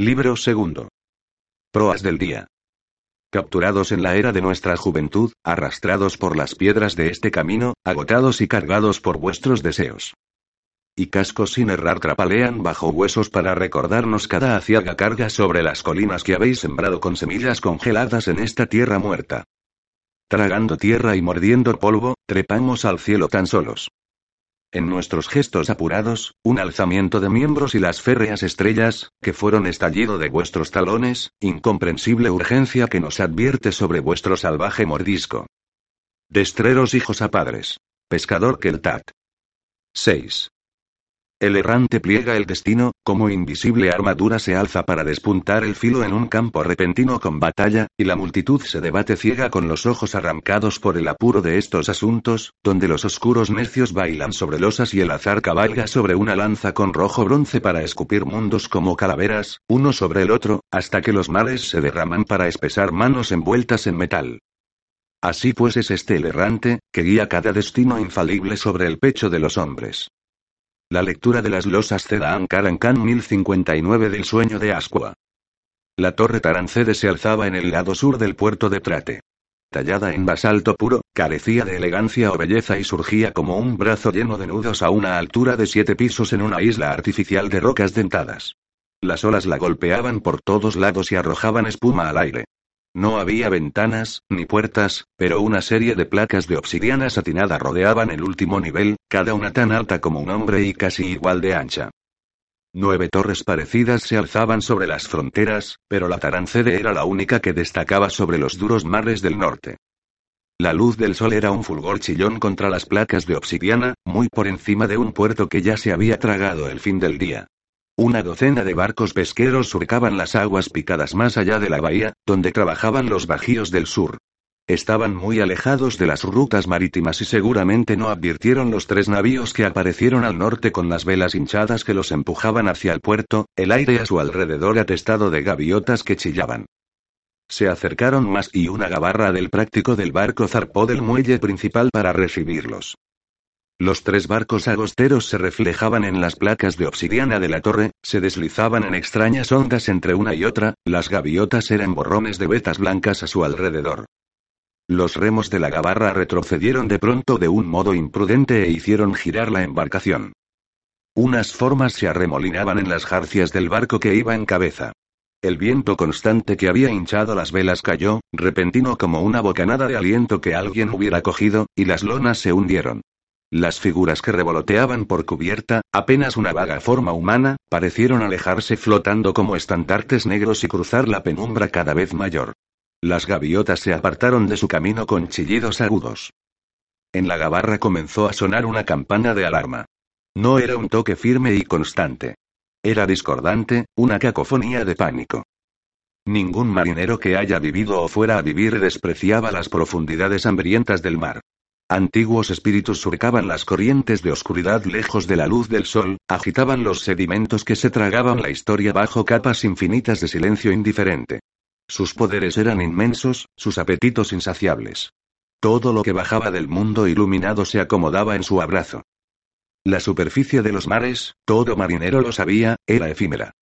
Libro segundo. Proas del día. Capturados en la era de nuestra juventud, arrastrados por las piedras de este camino, agotados y cargados por vuestros deseos. Y cascos sin errar trapalean bajo huesos para recordarnos cada aciaga carga sobre las colinas que habéis sembrado con semillas congeladas en esta tierra muerta. Tragando tierra y mordiendo polvo, trepamos al cielo tan solos. En nuestros gestos apurados, un alzamiento de miembros y las férreas estrellas, que fueron estallido de vuestros talones, incomprensible urgencia que nos advierte sobre vuestro salvaje mordisco. Destreros hijos a padres. Pescador Keltat. 6. El errante pliega el destino, como invisible armadura se alza para despuntar el filo en un campo repentino con batalla, y la multitud se debate ciega con los ojos arrancados por el apuro de estos asuntos, donde los oscuros necios bailan sobre losas y el azar cabalga sobre una lanza con rojo bronce para escupir mundos como calaveras, uno sobre el otro, hasta que los males se derraman para espesar manos envueltas en metal. Así pues es este el errante, que guía cada destino infalible sobre el pecho de los hombres. La lectura de las losas Cedaan Karankan 1059 del sueño de Ascua. La torre Tarancede se alzaba en el lado sur del puerto de Trate. Tallada en basalto puro, carecía de elegancia o belleza y surgía como un brazo lleno de nudos a una altura de siete pisos en una isla artificial de rocas dentadas. Las olas la golpeaban por todos lados y arrojaban espuma al aire. No había ventanas, ni puertas, pero una serie de placas de obsidiana satinada rodeaban el último nivel, cada una tan alta como un hombre y casi igual de ancha. Nueve torres parecidas se alzaban sobre las fronteras, pero la Tarancede era la única que destacaba sobre los duros mares del norte. La luz del sol era un fulgor chillón contra las placas de obsidiana, muy por encima de un puerto que ya se había tragado el fin del día. Una docena de barcos pesqueros surcaban las aguas picadas más allá de la bahía, donde trabajaban los bajíos del sur. Estaban muy alejados de las rutas marítimas y seguramente no advirtieron los tres navíos que aparecieron al norte con las velas hinchadas que los empujaban hacia el puerto, el aire a su alrededor atestado de gaviotas que chillaban. Se acercaron más y una gabarra del práctico del barco zarpó del muelle principal para recibirlos. Los tres barcos agosteros se reflejaban en las placas de obsidiana de la torre, se deslizaban en extrañas ondas entre una y otra, las gaviotas eran borrones de vetas blancas a su alrededor. Los remos de la gabarra retrocedieron de pronto de un modo imprudente e hicieron girar la embarcación. Unas formas se arremolinaban en las jarcias del barco que iba en cabeza. El viento constante que había hinchado las velas cayó, repentino como una bocanada de aliento que alguien hubiera cogido, y las lonas se hundieron. Las figuras que revoloteaban por cubierta, apenas una vaga forma humana, parecieron alejarse flotando como estandartes negros y cruzar la penumbra cada vez mayor. Las gaviotas se apartaron de su camino con chillidos agudos. En la gabarra comenzó a sonar una campana de alarma. No era un toque firme y constante. Era discordante, una cacofonía de pánico. Ningún marinero que haya vivido o fuera a vivir despreciaba las profundidades hambrientas del mar. Antiguos espíritus surcaban las corrientes de oscuridad lejos de la luz del sol, agitaban los sedimentos que se tragaban la historia bajo capas infinitas de silencio indiferente. Sus poderes eran inmensos, sus apetitos insaciables. Todo lo que bajaba del mundo iluminado se acomodaba en su abrazo. La superficie de los mares, todo marinero lo sabía, era efímera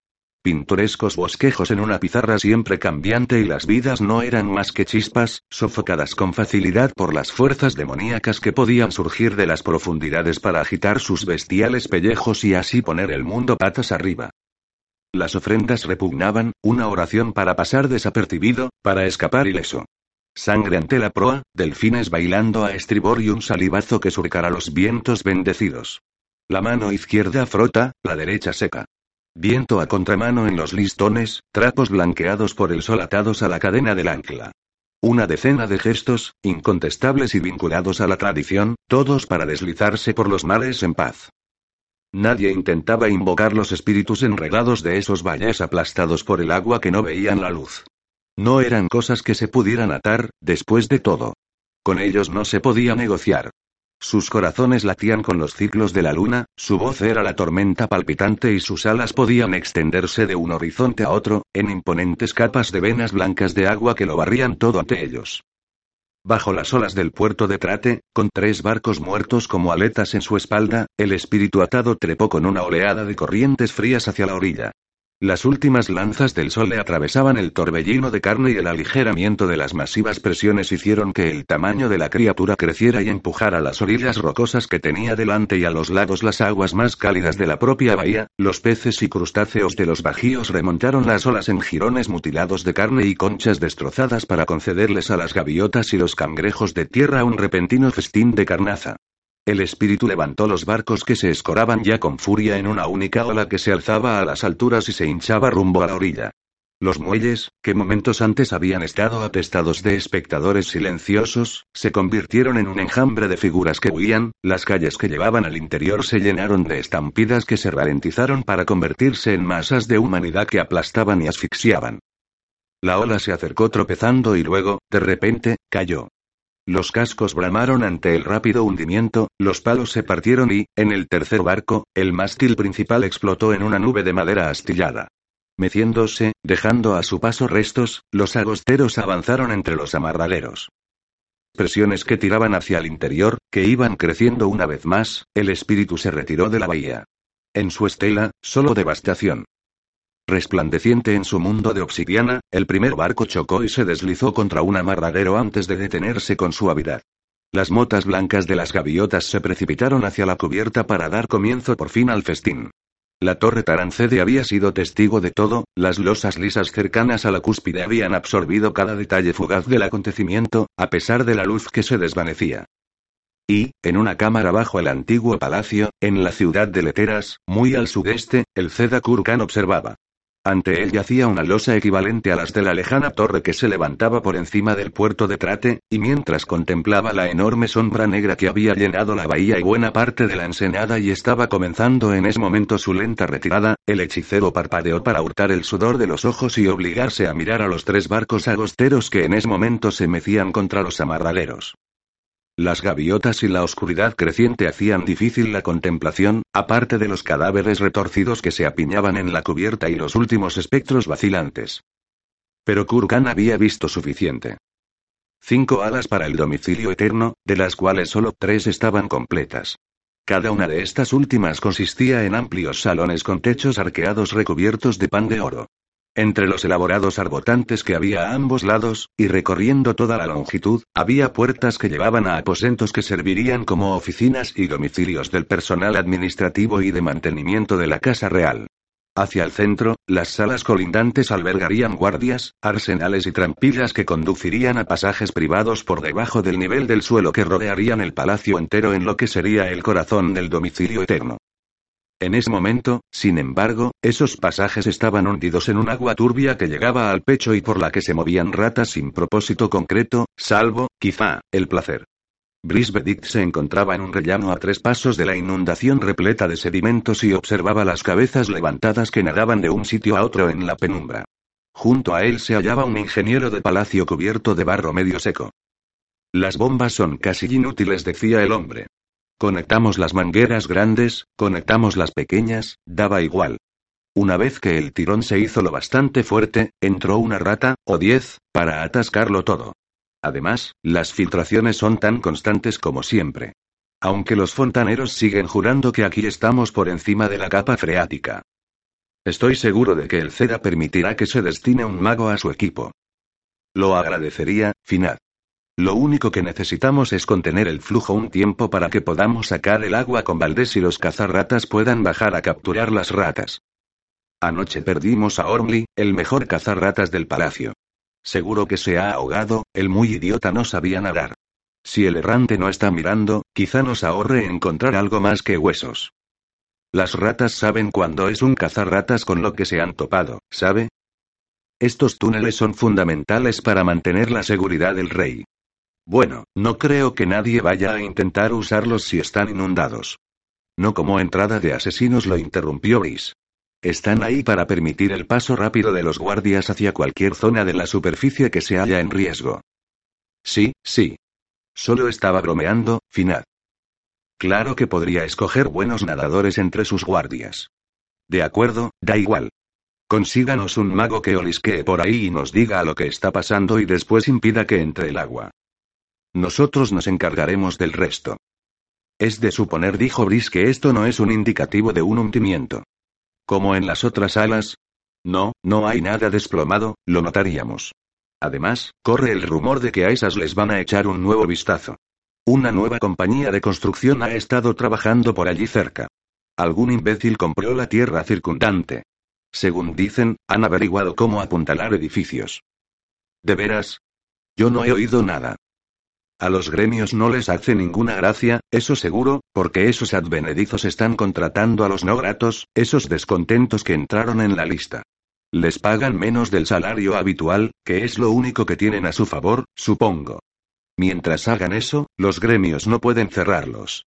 pintorescos bosquejos en una pizarra siempre cambiante y las vidas no eran más que chispas, sofocadas con facilidad por las fuerzas demoníacas que podían surgir de las profundidades para agitar sus bestiales pellejos y así poner el mundo patas arriba. Las ofrendas repugnaban, una oración para pasar desapercibido, para escapar ileso. Sangre ante la proa, delfines bailando a estribor y un salivazo que surcará los vientos bendecidos. La mano izquierda frota, la derecha seca. Viento a contramano en los listones, trapos blanqueados por el sol atados a la cadena del ancla. Una decena de gestos, incontestables y vinculados a la tradición, todos para deslizarse por los mares en paz. Nadie intentaba invocar los espíritus enredados de esos valles aplastados por el agua que no veían la luz. No eran cosas que se pudieran atar, después de todo. Con ellos no se podía negociar. Sus corazones latían con los ciclos de la luna, su voz era la tormenta palpitante y sus alas podían extenderse de un horizonte a otro, en imponentes capas de venas blancas de agua que lo barrían todo ante ellos. Bajo las olas del puerto de Trate, con tres barcos muertos como aletas en su espalda, el espíritu atado trepó con una oleada de corrientes frías hacia la orilla. Las últimas lanzas del sol le atravesaban el torbellino de carne y el aligeramiento de las masivas presiones hicieron que el tamaño de la criatura creciera y empujara las orillas rocosas que tenía delante y a los lados las aguas más cálidas de la propia bahía, los peces y crustáceos de los bajíos remontaron las olas en jirones mutilados de carne y conchas destrozadas para concederles a las gaviotas y los cangrejos de tierra un repentino festín de carnaza. El espíritu levantó los barcos que se escoraban ya con furia en una única ola que se alzaba a las alturas y se hinchaba rumbo a la orilla. Los muelles, que momentos antes habían estado atestados de espectadores silenciosos, se convirtieron en un enjambre de figuras que huían, las calles que llevaban al interior se llenaron de estampidas que se ralentizaron para convertirse en masas de humanidad que aplastaban y asfixiaban. La ola se acercó tropezando y luego, de repente, cayó. Los cascos bramaron ante el rápido hundimiento, los palos se partieron y, en el tercer barco, el mástil principal explotó en una nube de madera astillada. Meciéndose, dejando a su paso restos, los agosteros avanzaron entre los amarraderos. Presiones que tiraban hacia el interior, que iban creciendo una vez más, el espíritu se retiró de la bahía. En su estela, solo devastación. Resplandeciente en su mundo de obsidiana, el primer barco chocó y se deslizó contra un amarradero antes de detenerse con suavidad. Las motas blancas de las gaviotas se precipitaron hacia la cubierta para dar comienzo por fin al festín. La torre Tarancede había sido testigo de todo, las losas lisas cercanas a la cúspide habían absorbido cada detalle fugaz del acontecimiento, a pesar de la luz que se desvanecía. Y, en una cámara bajo el antiguo palacio, en la ciudad de Leteras, muy al sudeste, el Zeda Kurkan observaba. Ante él yacía una losa equivalente a las de la lejana torre que se levantaba por encima del puerto de Trate, y mientras contemplaba la enorme sombra negra que había llenado la bahía y buena parte de la ensenada y estaba comenzando en ese momento su lenta retirada, el hechicero parpadeó para hurtar el sudor de los ojos y obligarse a mirar a los tres barcos agosteros que en ese momento se mecían contra los amarraderos. Las gaviotas y la oscuridad creciente hacían difícil la contemplación, aparte de los cadáveres retorcidos que se apiñaban en la cubierta y los últimos espectros vacilantes. Pero Kurgan había visto suficiente. Cinco alas para el domicilio eterno, de las cuales solo tres estaban completas. Cada una de estas últimas consistía en amplios salones con techos arqueados recubiertos de pan de oro. Entre los elaborados arbotantes que había a ambos lados, y recorriendo toda la longitud, había puertas que llevaban a aposentos que servirían como oficinas y domicilios del personal administrativo y de mantenimiento de la Casa Real. Hacia el centro, las salas colindantes albergarían guardias, arsenales y trampillas que conducirían a pasajes privados por debajo del nivel del suelo que rodearían el palacio entero en lo que sería el corazón del domicilio eterno. En ese momento, sin embargo, esos pasajes estaban hundidos en un agua turbia que llegaba al pecho y por la que se movían ratas sin propósito concreto, salvo, quizá, el placer. Brisbedict se encontraba en un rellano a tres pasos de la inundación repleta de sedimentos y observaba las cabezas levantadas que nadaban de un sitio a otro en la penumbra. Junto a él se hallaba un ingeniero de palacio cubierto de barro medio seco. Las bombas son casi inútiles, decía el hombre. Conectamos las mangueras grandes, conectamos las pequeñas, daba igual. Una vez que el tirón se hizo lo bastante fuerte, entró una rata, o diez, para atascarlo todo. Además, las filtraciones son tan constantes como siempre. Aunque los fontaneros siguen jurando que aquí estamos por encima de la capa freática. Estoy seguro de que el CEDA permitirá que se destine un mago a su equipo. Lo agradecería, Finad. Lo único que necesitamos es contener el flujo un tiempo para que podamos sacar el agua con Valdés y los cazarratas puedan bajar a capturar las ratas. Anoche perdimos a Ormley, el mejor cazarratas del palacio. Seguro que se ha ahogado, el muy idiota no sabía nadar. Si el errante no está mirando, quizá nos ahorre encontrar algo más que huesos. Las ratas saben cuándo es un cazarratas con lo que se han topado, ¿sabe? Estos túneles son fundamentales para mantener la seguridad del rey. Bueno, no creo que nadie vaya a intentar usarlos si están inundados. no como entrada de asesinos, lo interrumpió Brice. Están ahí para permitir el paso rápido de los guardias hacia cualquier zona de la superficie que se haya en riesgo. Sí, sí. Solo estaba bromeando, Finad. Claro que podría escoger buenos nadadores entre sus guardias. De acuerdo, da igual. Consíganos un mago que olisquee por ahí y nos diga lo que está pasando y después impida que entre el agua. Nosotros nos encargaremos del resto. Es de suponer, dijo Brice, que esto no es un indicativo de un hundimiento. Como en las otras salas. No, no hay nada desplomado, lo notaríamos. Además, corre el rumor de que a esas les van a echar un nuevo vistazo. Una nueva compañía de construcción ha estado trabajando por allí cerca. Algún imbécil compró la tierra circundante. Según dicen, han averiguado cómo apuntalar edificios. ¿De veras? Yo no he oído nada. A los gremios no les hace ninguna gracia, eso seguro, porque esos advenedizos están contratando a los no gratos, esos descontentos que entraron en la lista. Les pagan menos del salario habitual, que es lo único que tienen a su favor, supongo. Mientras hagan eso, los gremios no pueden cerrarlos.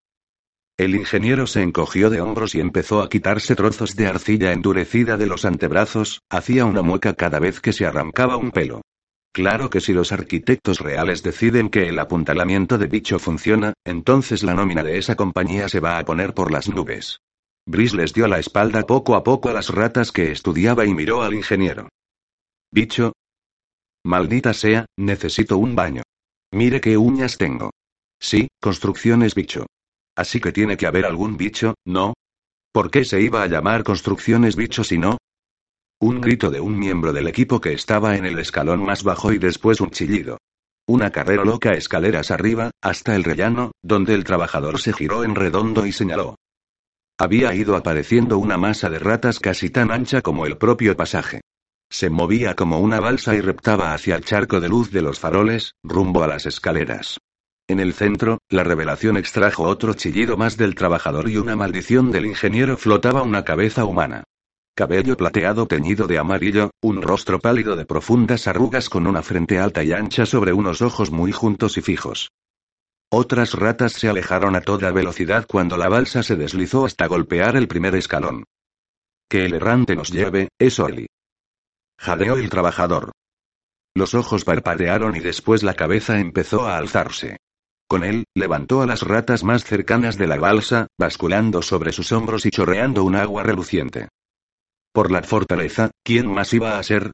El ingeniero se encogió de hombros y empezó a quitarse trozos de arcilla endurecida de los antebrazos, hacía una mueca cada vez que se arrancaba un pelo. Claro que si los arquitectos reales deciden que el apuntalamiento de bicho funciona, entonces la nómina de esa compañía se va a poner por las nubes. Brice les dio la espalda poco a poco a las ratas que estudiaba y miró al ingeniero. Bicho. Maldita sea, necesito un baño. Mire qué uñas tengo. Sí, construcciones bicho. Así que tiene que haber algún bicho, ¿no? ¿Por qué se iba a llamar construcciones bicho si no? Un grito de un miembro del equipo que estaba en el escalón más bajo y después un chillido. Una carrera loca escaleras arriba, hasta el rellano, donde el trabajador se giró en redondo y señaló. Había ido apareciendo una masa de ratas casi tan ancha como el propio pasaje. Se movía como una balsa y reptaba hacia el charco de luz de los faroles, rumbo a las escaleras. En el centro, la revelación extrajo otro chillido más del trabajador y una maldición del ingeniero flotaba una cabeza humana. Cabello plateado teñido de amarillo, un rostro pálido de profundas arrugas con una frente alta y ancha sobre unos ojos muy juntos y fijos. Otras ratas se alejaron a toda velocidad cuando la balsa se deslizó hasta golpear el primer escalón. Que el errante nos lleve, es Oli. Jadeó el trabajador. Los ojos parpadearon y después la cabeza empezó a alzarse. Con él, levantó a las ratas más cercanas de la balsa, basculando sobre sus hombros y chorreando un agua reluciente. Por la fortaleza, ¿quién más iba a ser?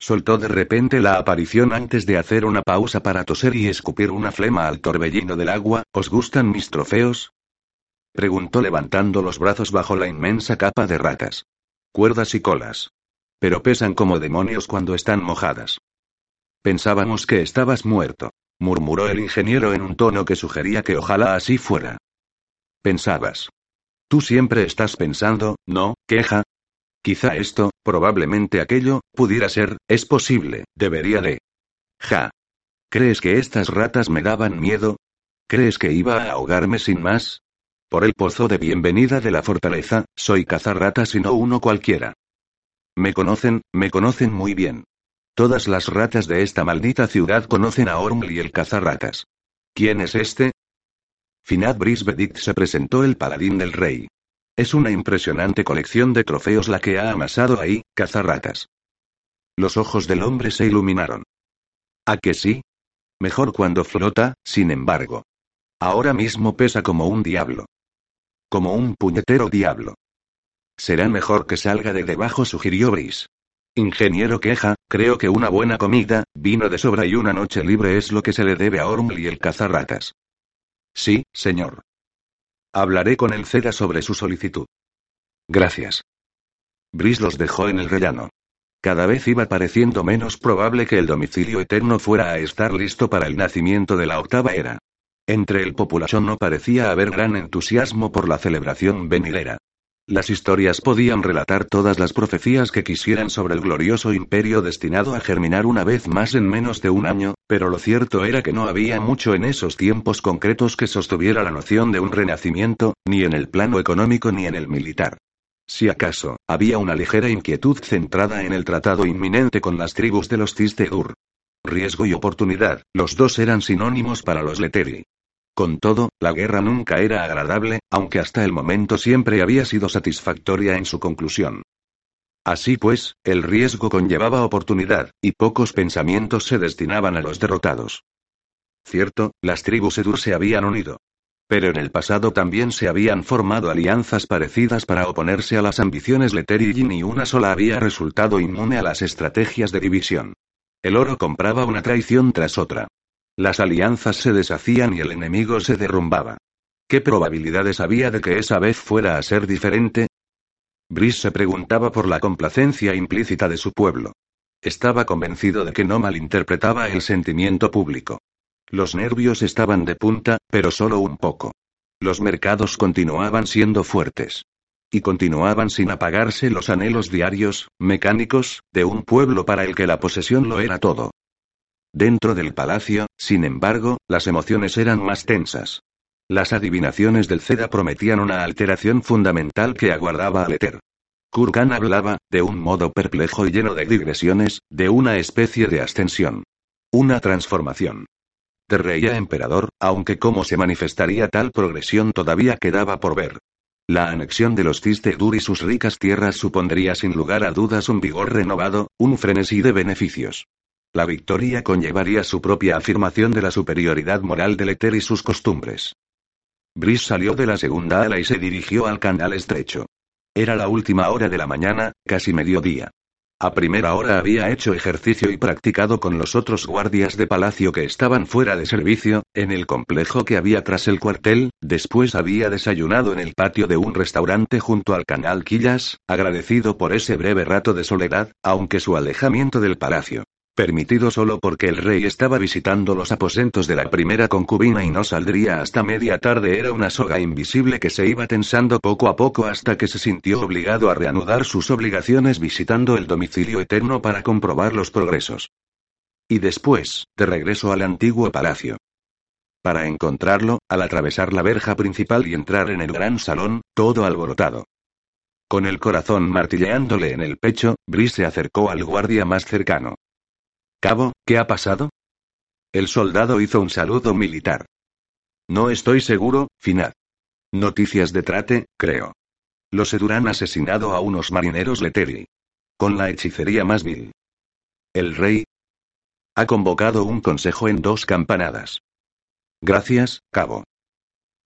Soltó de repente la aparición antes de hacer una pausa para toser y escupir una flema al torbellino del agua. ¿Os gustan mis trofeos? Preguntó levantando los brazos bajo la inmensa capa de ratas. Cuerdas y colas. Pero pesan como demonios cuando están mojadas. Pensábamos que estabas muerto, murmuró el ingeniero en un tono que sugería que ojalá así fuera. Pensabas. Tú siempre estás pensando, ¿no, queja? Quizá esto, probablemente aquello, pudiera ser, es posible, debería de. Ja. ¿Crees que estas ratas me daban miedo? ¿Crees que iba a ahogarme sin más? Por el pozo de bienvenida de la fortaleza, soy cazarratas y no uno cualquiera. Me conocen, me conocen muy bien. Todas las ratas de esta maldita ciudad conocen a Ormli el cazarratas. ¿Quién es este? Finad Brisbedit se presentó el paladín del rey. Es una impresionante colección de trofeos la que ha amasado ahí, cazarratas. Los ojos del hombre se iluminaron. ¿A que sí? Mejor cuando flota, sin embargo. Ahora mismo pesa como un diablo. Como un puñetero diablo. Será mejor que salga de debajo, sugirió Brice. Ingeniero queja, creo que una buena comida, vino de sobra y una noche libre es lo que se le debe a Orml y el cazarratas. Sí, señor. Hablaré con el Ceda sobre su solicitud. Gracias. Brice los dejó en el rellano. Cada vez iba pareciendo menos probable que el domicilio eterno fuera a estar listo para el nacimiento de la octava era. Entre el populacho no parecía haber gran entusiasmo por la celebración venidera. Las historias podían relatar todas las profecías que quisieran sobre el glorioso imperio destinado a germinar una vez más en menos de un año, pero lo cierto era que no había mucho en esos tiempos concretos que sostuviera la noción de un renacimiento, ni en el plano económico ni en el militar. Si acaso, había una ligera inquietud centrada en el tratado inminente con las tribus de los Ur. Riesgo y oportunidad, los dos eran sinónimos para los Leteri. Con todo, la guerra nunca era agradable, aunque hasta el momento siempre había sido satisfactoria en su conclusión. Así pues, el riesgo conllevaba oportunidad, y pocos pensamientos se destinaban a los derrotados. Cierto, las tribus Edur se habían unido. Pero en el pasado también se habían formado alianzas parecidas para oponerse a las ambiciones Leteri y una sola había resultado inmune a las estrategias de división. El oro compraba una traición tras otra. Las alianzas se deshacían y el enemigo se derrumbaba. ¿Qué probabilidades había de que esa vez fuera a ser diferente? Brice se preguntaba por la complacencia implícita de su pueblo. Estaba convencido de que no malinterpretaba el sentimiento público. Los nervios estaban de punta, pero solo un poco. Los mercados continuaban siendo fuertes. Y continuaban sin apagarse los anhelos diarios, mecánicos, de un pueblo para el que la posesión lo era todo. Dentro del palacio, sin embargo, las emociones eran más tensas. Las adivinaciones del Ceda prometían una alteración fundamental que aguardaba al Eter. Kurgan hablaba, de un modo perplejo y lleno de digresiones, de una especie de ascensión. Una transformación. De rey a emperador, aunque cómo se manifestaría tal progresión todavía quedaba por ver. La anexión de los Cistedur y sus ricas tierras supondría sin lugar a dudas un vigor renovado, un frenesí de beneficios. La victoria conllevaría su propia afirmación de la superioridad moral del Eter y sus costumbres. Brice salió de la segunda ala y se dirigió al canal estrecho. Era la última hora de la mañana, casi mediodía. A primera hora había hecho ejercicio y practicado con los otros guardias de palacio que estaban fuera de servicio, en el complejo que había tras el cuartel, después había desayunado en el patio de un restaurante junto al canal Quillas, agradecido por ese breve rato de soledad, aunque su alejamiento del palacio Permitido solo porque el rey estaba visitando los aposentos de la primera concubina y no saldría hasta media tarde era una soga invisible que se iba tensando poco a poco hasta que se sintió obligado a reanudar sus obligaciones visitando el domicilio eterno para comprobar los progresos. Y después, de regreso al antiguo palacio. Para encontrarlo, al atravesar la verja principal y entrar en el gran salón, todo alborotado. Con el corazón martilleándole en el pecho, Brice se acercó al guardia más cercano. Cabo, ¿qué ha pasado? El soldado hizo un saludo militar. No estoy seguro, Finad. Noticias de Trate, creo. Los Edurán asesinado a unos marineros Leteri. Con la hechicería más vil. El rey ha convocado un consejo en dos campanadas. Gracias, cabo.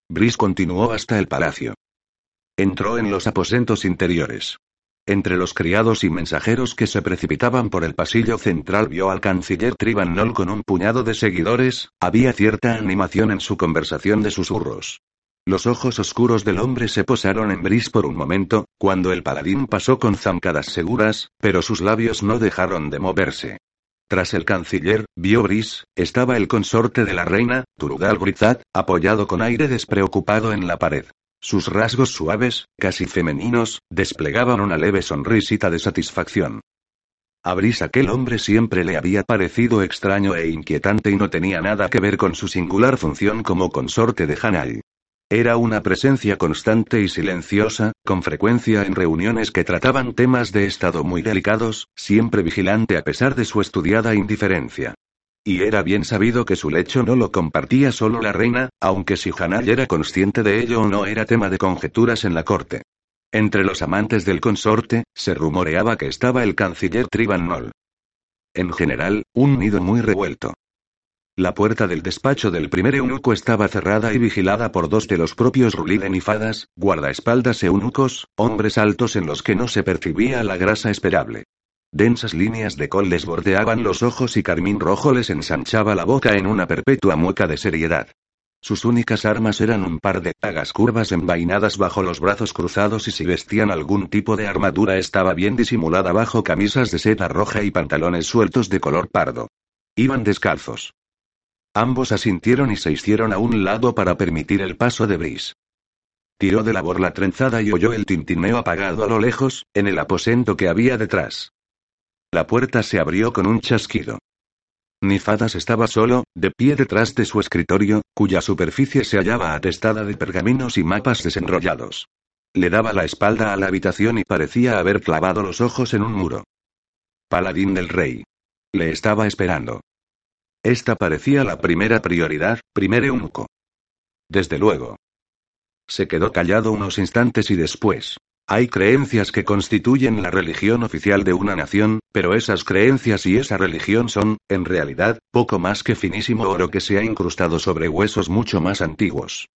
Brice continuó hasta el palacio. Entró en los aposentos interiores. Entre los criados y mensajeros que se precipitaban por el pasillo central vio al canciller Tribannol con un puñado de seguidores, había cierta animación en su conversación de susurros. Los ojos oscuros del hombre se posaron en Brice por un momento, cuando el paladín pasó con zancadas seguras, pero sus labios no dejaron de moverse. Tras el canciller, vio Brice, estaba el consorte de la reina, Turudal Grizat, apoyado con aire despreocupado en la pared. Sus rasgos suaves, casi femeninos, desplegaban una leve sonrisita de satisfacción. A Brice aquel hombre siempre le había parecido extraño e inquietante y no tenía nada que ver con su singular función como consorte de Hanai. Era una presencia constante y silenciosa, con frecuencia en reuniones que trataban temas de estado muy delicados, siempre vigilante a pesar de su estudiada indiferencia. Y era bien sabido que su lecho no lo compartía solo la reina, aunque si Hanay era consciente de ello o no era tema de conjeturas en la corte. Entre los amantes del consorte, se rumoreaba que estaba el canciller Tribannol. En general, un nido muy revuelto. La puerta del despacho del primer eunuco estaba cerrada y vigilada por dos de los propios Ruliden y Fadas, guardaespaldas eunucos, hombres altos en los que no se percibía la grasa esperable. Densas líneas de col les bordeaban los ojos y carmín rojo les ensanchaba la boca en una perpetua mueca de seriedad. Sus únicas armas eran un par de tagas curvas envainadas bajo los brazos cruzados y si vestían algún tipo de armadura estaba bien disimulada bajo camisas de seda roja y pantalones sueltos de color pardo. Iban descalzos. Ambos asintieron y se hicieron a un lado para permitir el paso de Brice. Tiró de la borla trenzada y oyó el tintineo apagado a lo lejos, en el aposento que había detrás. La puerta se abrió con un chasquido. Nifadas estaba solo, de pie detrás de su escritorio, cuya superficie se hallaba atestada de pergaminos y mapas desenrollados. Le daba la espalda a la habitación y parecía haber clavado los ojos en un muro. Paladín del rey. Le estaba esperando. Esta parecía la primera prioridad, primer eunuco. Desde luego. Se quedó callado unos instantes y después. Hay creencias que constituyen la religión oficial de una nación, pero esas creencias y esa religión son, en realidad, poco más que finísimo oro que se ha incrustado sobre huesos mucho más antiguos.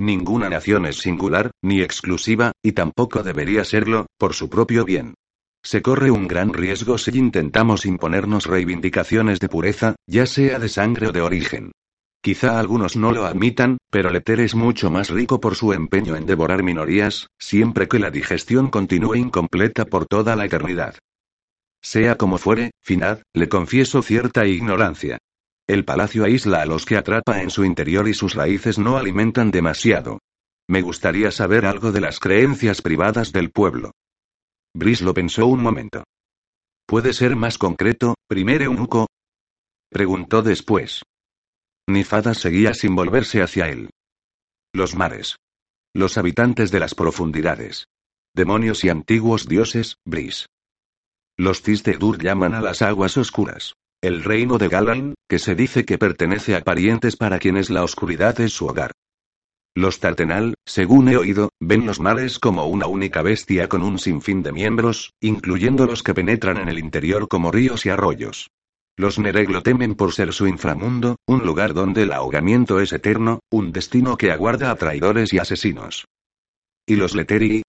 Ninguna nación es singular, ni exclusiva, y tampoco debería serlo, por su propio bien. Se corre un gran riesgo si intentamos imponernos reivindicaciones de pureza, ya sea de sangre o de origen. Quizá algunos no lo admitan, pero Leter es mucho más rico por su empeño en devorar minorías, siempre que la digestión continúe incompleta por toda la eternidad. Sea como fuere, Finad, le confieso cierta ignorancia. El palacio aísla a los que atrapa en su interior y sus raíces no alimentan demasiado. Me gustaría saber algo de las creencias privadas del pueblo. Brice lo pensó un momento. ¿Puede ser más concreto, primer eunuco? Preguntó después. Nifada seguía sin volverse hacia él. Los mares. Los habitantes de las profundidades. Demonios y antiguos dioses, Bris. Los Dur llaman a las aguas oscuras. El reino de Galain, que se dice que pertenece a parientes para quienes la oscuridad es su hogar. Los Tartenal, según he oído, ven los mares como una única bestia con un sinfín de miembros, incluyendo los que penetran en el interior como ríos y arroyos. Los Nereglo temen por ser su inframundo, un lugar donde el ahogamiento es eterno, un destino que aguarda a traidores y asesinos. ¿Y los Leteri?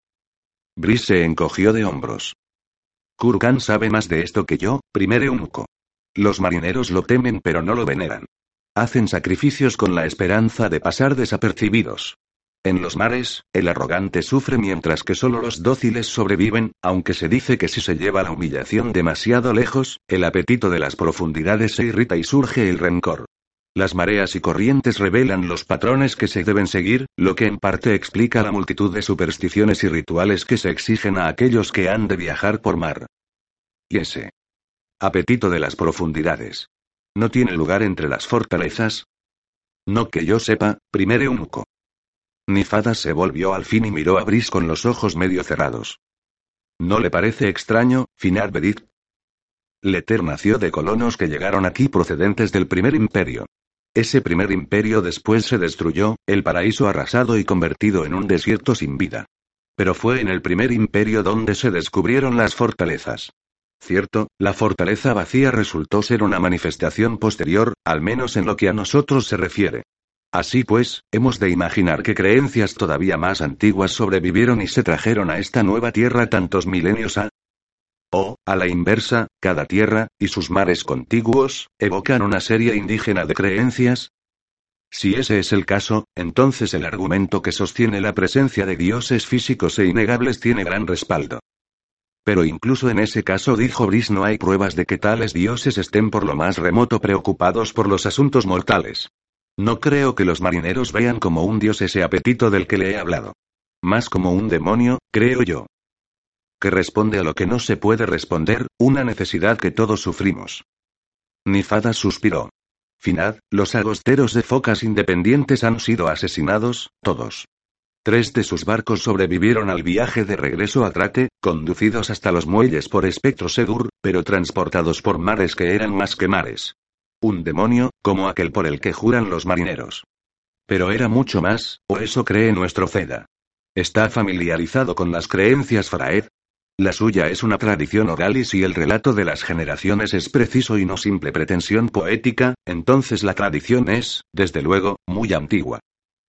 Brice se encogió de hombros. Kurkan sabe más de esto que yo, primer eunuco. Los marineros lo temen pero no lo veneran. Hacen sacrificios con la esperanza de pasar desapercibidos. En los mares, el arrogante sufre mientras que solo los dóciles sobreviven, aunque se dice que si se lleva la humillación demasiado lejos, el apetito de las profundidades se irrita y surge el rencor. Las mareas y corrientes revelan los patrones que se deben seguir, lo que en parte explica la multitud de supersticiones y rituales que se exigen a aquellos que han de viajar por mar. Y ese apetito de las profundidades. ¿No tiene lugar entre las fortalezas? No que yo sepa, primer eunuco. Nifada se volvió al fin y miró a Brice con los ojos medio cerrados. ¿No le parece extraño, Finard Bedit? Leter nació de colonos que llegaron aquí procedentes del primer imperio. Ese primer imperio después se destruyó, el paraíso arrasado y convertido en un desierto sin vida. Pero fue en el primer imperio donde se descubrieron las fortalezas. Cierto, la fortaleza vacía resultó ser una manifestación posterior, al menos en lo que a nosotros se refiere. Así pues, hemos de imaginar que creencias todavía más antiguas sobrevivieron y se trajeron a esta nueva tierra tantos milenios a... O, a la inversa, cada tierra, y sus mares contiguos, evocan una serie indígena de creencias. Si ese es el caso, entonces el argumento que sostiene la presencia de dioses físicos e innegables tiene gran respaldo. Pero incluso en ese caso, dijo Brice, no hay pruebas de que tales dioses estén por lo más remoto preocupados por los asuntos mortales. No creo que los marineros vean como un dios ese apetito del que le he hablado. Más como un demonio, creo yo. Que responde a lo que no se puede responder, una necesidad que todos sufrimos. Nifada suspiró. Finad, los agosteros de focas independientes han sido asesinados, todos. Tres de sus barcos sobrevivieron al viaje de regreso a Trate, conducidos hasta los muelles por Espectro Segur, pero transportados por mares que eran más que mares. Un demonio, como aquel por el que juran los marineros. Pero era mucho más, o eso cree nuestro Ceda. ¿Está familiarizado con las creencias Fraed? La suya es una tradición oral y si el relato de las generaciones es preciso y no simple pretensión poética, entonces la tradición es, desde luego, muy antigua.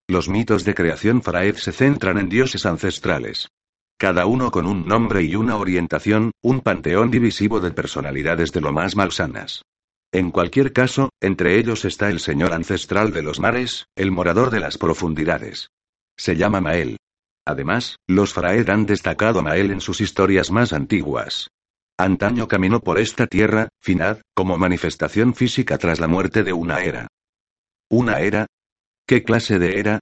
Los mitos de creación Fraed se centran en dioses ancestrales. Cada uno con un nombre y una orientación, un panteón divisivo de personalidades de lo más malsanas. En cualquier caso, entre ellos está el señor ancestral de los mares, el morador de las profundidades. Se llama Mael. Además, los Fraed han destacado a Mael en sus historias más antiguas. Antaño caminó por esta tierra, Finad, como manifestación física tras la muerte de una era. ¿Una era? ¿Qué clase de era?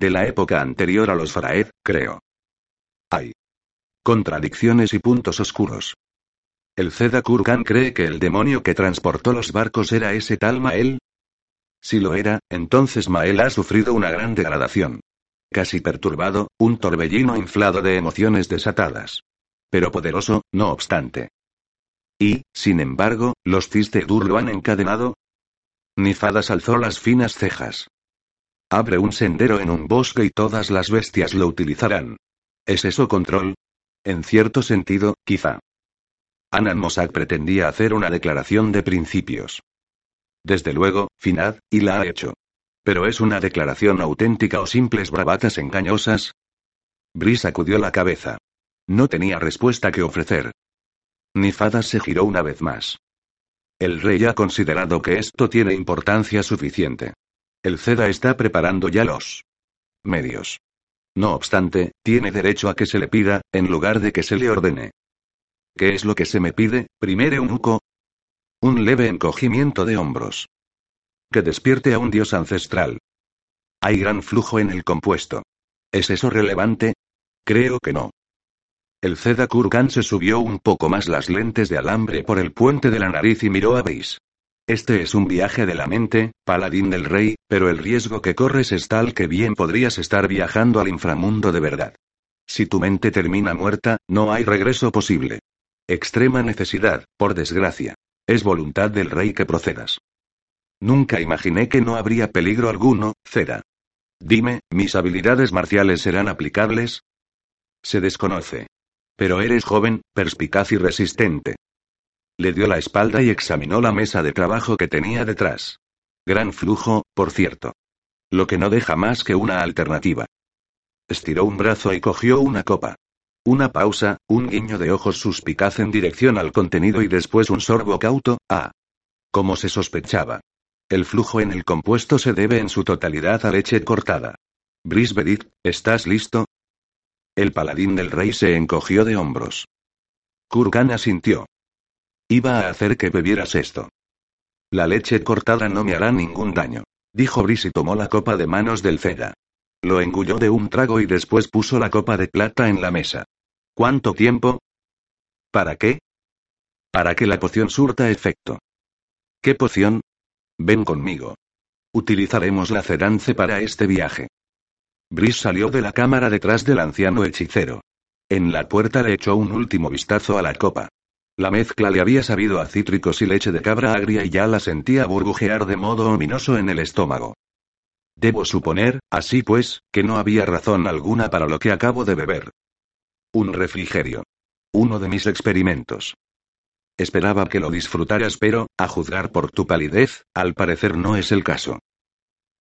De la época anterior a los Fraed, creo. Hay contradicciones y puntos oscuros. ¿El Zeda Kurkan cree que el demonio que transportó los barcos era ese tal Mael? Si lo era, entonces Mael ha sufrido una gran degradación. Casi perturbado, un torbellino inflado de emociones desatadas. Pero poderoso, no obstante. Y, sin embargo, los Cistedur lo han encadenado. Nifadas alzó las finas cejas. Abre un sendero en un bosque y todas las bestias lo utilizarán. ¿Es eso control? En cierto sentido, quizá. Anan Mossack pretendía hacer una declaración de principios. Desde luego, Finad, y la ha hecho. Pero es una declaración auténtica o simples bravatas engañosas. Brice sacudió la cabeza. No tenía respuesta que ofrecer. Nifadas se giró una vez más. El rey ha considerado que esto tiene importancia suficiente. El CEDA está preparando ya los medios. No obstante, tiene derecho a que se le pida, en lugar de que se le ordene. ¿Qué es lo que se me pide, primer eunuco? Un leve encogimiento de hombros. Que despierte a un dios ancestral. Hay gran flujo en el compuesto. ¿Es eso relevante? Creo que no. El Zeda Kurgan se subió un poco más las lentes de alambre por el puente de la nariz y miró a Beis. Este es un viaje de la mente, paladín del rey, pero el riesgo que corres es tal que bien podrías estar viajando al inframundo de verdad. Si tu mente termina muerta, no hay regreso posible. Extrema necesidad, por desgracia. Es voluntad del rey que procedas. Nunca imaginé que no habría peligro alguno, Cera. Dime, ¿mis habilidades marciales serán aplicables? Se desconoce. Pero eres joven, perspicaz y resistente. Le dio la espalda y examinó la mesa de trabajo que tenía detrás. Gran flujo, por cierto. Lo que no deja más que una alternativa. Estiró un brazo y cogió una copa. Una pausa, un guiño de ojos suspicaz en dirección al contenido y después un sorbo cauto, ah. Como se sospechaba. El flujo en el compuesto se debe en su totalidad a leche cortada. Brisbedit, ¿estás listo? El paladín del rey se encogió de hombros. Kurgan asintió. Iba a hacer que bebieras esto. La leche cortada no me hará ningún daño, dijo Bris y tomó la copa de manos del Ceda. Lo engulló de un trago y después puso la copa de plata en la mesa. ¿Cuánto tiempo? ¿Para qué? Para que la poción surta efecto. ¿Qué poción? Ven conmigo. Utilizaremos la cerance para este viaje. Brice salió de la cámara detrás del anciano hechicero. En la puerta le echó un último vistazo a la copa. La mezcla le había sabido a cítricos y leche de cabra agria y ya la sentía burbujear de modo ominoso en el estómago. Debo suponer, así pues, que no había razón alguna para lo que acabo de beber. Un refrigerio. Uno de mis experimentos. Esperaba que lo disfrutaras, pero, a juzgar por tu palidez, al parecer no es el caso.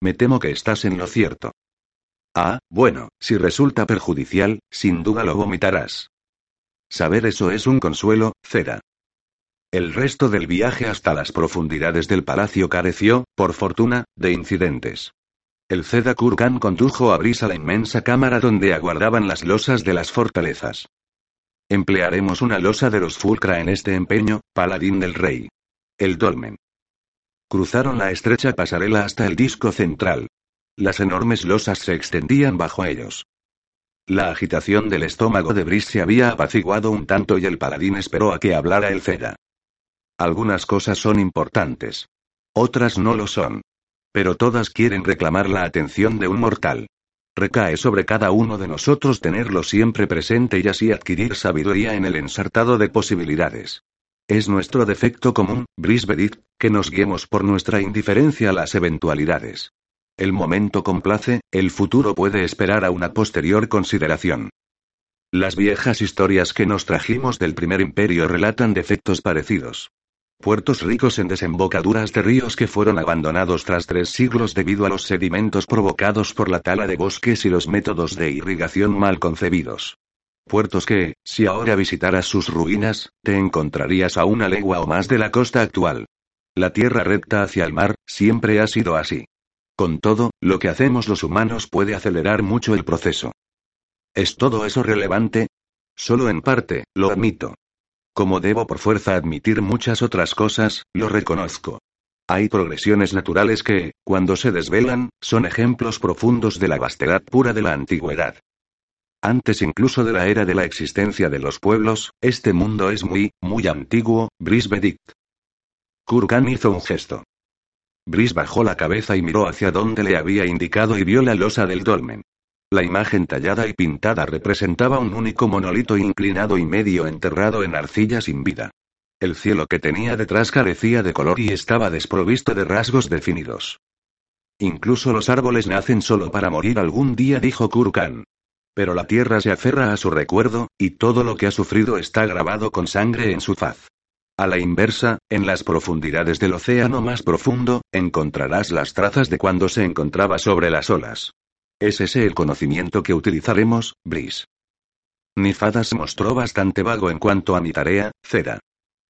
Me temo que estás en lo cierto. Ah, bueno, si resulta perjudicial, sin duda lo vomitarás. Saber eso es un consuelo, Cera. El resto del viaje hasta las profundidades del palacio careció, por fortuna, de incidentes. El Ceda Kurgan condujo a Brisa a la inmensa cámara donde aguardaban las losas de las fortalezas. Emplearemos una losa de los Fulcra en este empeño, paladín del rey. El dolmen. Cruzaron la estrecha pasarela hasta el disco central. Las enormes losas se extendían bajo ellos. La agitación del estómago de Brice se había apaciguado un tanto y el paladín esperó a que hablara el Ceda. Algunas cosas son importantes. Otras no lo son. Pero todas quieren reclamar la atención de un mortal. Recae sobre cada uno de nosotros tenerlo siempre presente y así adquirir sabiduría en el ensartado de posibilidades. Es nuestro defecto común, Brisbedit, que nos guiemos por nuestra indiferencia a las eventualidades. El momento complace, el futuro puede esperar a una posterior consideración. Las viejas historias que nos trajimos del primer imperio relatan defectos parecidos. Puertos ricos en desembocaduras de ríos que fueron abandonados tras tres siglos debido a los sedimentos provocados por la tala de bosques y los métodos de irrigación mal concebidos. Puertos que, si ahora visitaras sus ruinas, te encontrarías a una legua o más de la costa actual. La tierra recta hacia el mar, siempre ha sido así. Con todo, lo que hacemos los humanos puede acelerar mucho el proceso. ¿Es todo eso relevante? Solo en parte, lo admito. Como debo por fuerza admitir muchas otras cosas, lo reconozco. Hay progresiones naturales que, cuando se desvelan, son ejemplos profundos de la vastedad pura de la antigüedad. Antes incluso de la era de la existencia de los pueblos, este mundo es muy, muy antiguo, Brisbedict. Kurgan hizo un gesto. Brice bajó la cabeza y miró hacia donde le había indicado y vio la losa del dolmen. La imagen tallada y pintada representaba un único monolito inclinado y medio enterrado en arcilla sin vida. El cielo que tenía detrás carecía de color y estaba desprovisto de rasgos definidos. Incluso los árboles nacen solo para morir algún día, dijo Kurkan. Pero la tierra se aferra a su recuerdo, y todo lo que ha sufrido está grabado con sangre en su faz. A la inversa, en las profundidades del océano más profundo, encontrarás las trazas de cuando se encontraba sobre las olas. Es ese el conocimiento que utilizaremos, Brice. Nifada se mostró bastante vago en cuanto a mi tarea, Cera.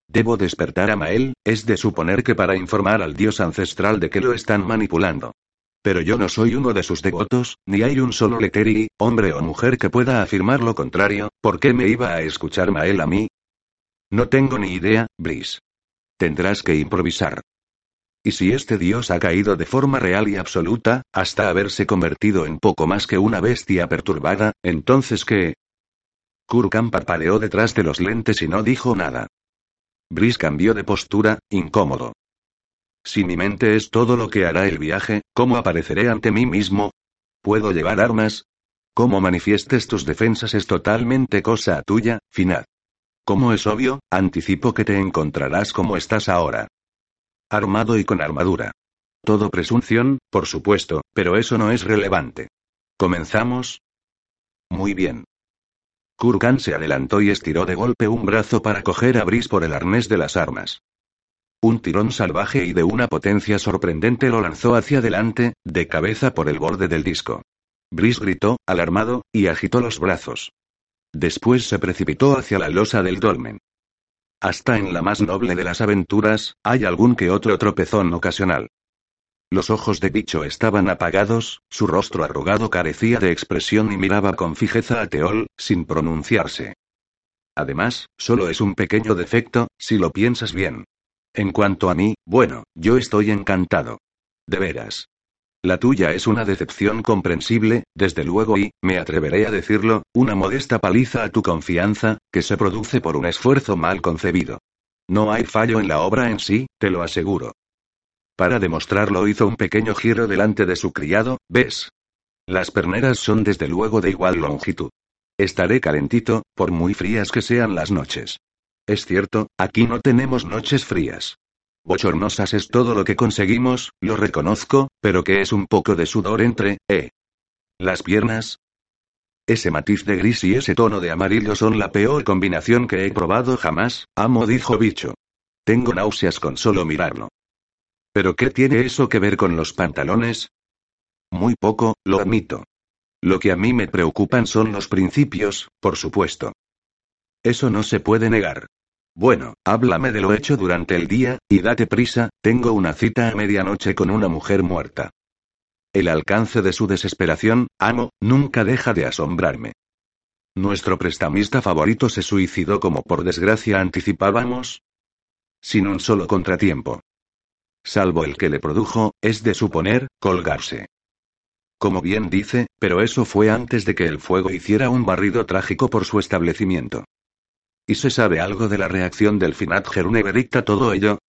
Debo despertar a Mael, es de suponer que para informar al dios ancestral de que lo están manipulando. Pero yo no soy uno de sus devotos, ni hay un solo Leteri, hombre o mujer que pueda afirmar lo contrario, ¿por qué me iba a escuchar Mael a mí? No tengo ni idea, Brice. Tendrás que improvisar. ¿Y si este dios ha caído de forma real y absoluta, hasta haberse convertido en poco más que una bestia perturbada, entonces qué? Kurkan parpadeó detrás de los lentes y no dijo nada. Brice cambió de postura, incómodo. Si mi mente es todo lo que hará el viaje, ¿cómo apareceré ante mí mismo? ¿Puedo llevar armas? Cómo manifiestes tus defensas es totalmente cosa tuya, Finad. Como es obvio, anticipo que te encontrarás como estás ahora. Armado y con armadura. Todo presunción, por supuesto, pero eso no es relevante. ¿Comenzamos? Muy bien. Kurkan se adelantó y estiró de golpe un brazo para coger a Brice por el arnés de las armas. Un tirón salvaje y de una potencia sorprendente lo lanzó hacia adelante, de cabeza por el borde del disco. Brice gritó, alarmado, y agitó los brazos. Después se precipitó hacia la losa del dolmen. Hasta en la más noble de las aventuras, hay algún que otro tropezón ocasional. Los ojos de Bicho estaban apagados, su rostro arrugado carecía de expresión y miraba con fijeza a Teol, sin pronunciarse. Además, solo es un pequeño defecto, si lo piensas bien. En cuanto a mí, bueno, yo estoy encantado. De veras. La tuya es una decepción comprensible, desde luego y, me atreveré a decirlo, una modesta paliza a tu confianza, que se produce por un esfuerzo mal concebido. No hay fallo en la obra en sí, te lo aseguro. Para demostrarlo hizo un pequeño giro delante de su criado, ¿ves? Las perneras son desde luego de igual longitud. Estaré calentito, por muy frías que sean las noches. Es cierto, aquí no tenemos noches frías. Bochornosas es todo lo que conseguimos, lo reconozco, pero que es un poco de sudor entre, eh. Las piernas. Ese matiz de gris y ese tono de amarillo son la peor combinación que he probado jamás, amo, dijo Bicho. Tengo náuseas con solo mirarlo. ¿Pero qué tiene eso que ver con los pantalones? Muy poco, lo admito. Lo que a mí me preocupan son los principios, por supuesto. Eso no se puede negar. Bueno, háblame de lo hecho durante el día, y date prisa, tengo una cita a medianoche con una mujer muerta. El alcance de su desesperación, amo, nunca deja de asombrarme. Nuestro prestamista favorito se suicidó como por desgracia anticipábamos. Sin un solo contratiempo salvo el que le produjo, es de suponer, colgarse. Como bien dice, pero eso fue antes de que el fuego hiciera un barrido trágico por su establecimiento. ¿Y se sabe algo de la reacción del Finat Gerune a todo ello?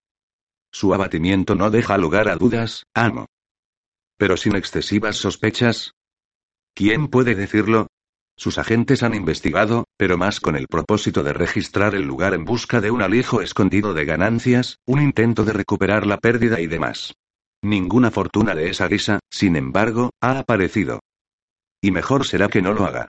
Su abatimiento no deja lugar a dudas, amo. Pero sin excesivas sospechas. ¿Quién puede decirlo? Sus agentes han investigado, pero más con el propósito de registrar el lugar en busca de un alijo escondido de ganancias, un intento de recuperar la pérdida y demás. Ninguna fortuna de esa guisa, sin embargo, ha aparecido. Y mejor será que no lo haga.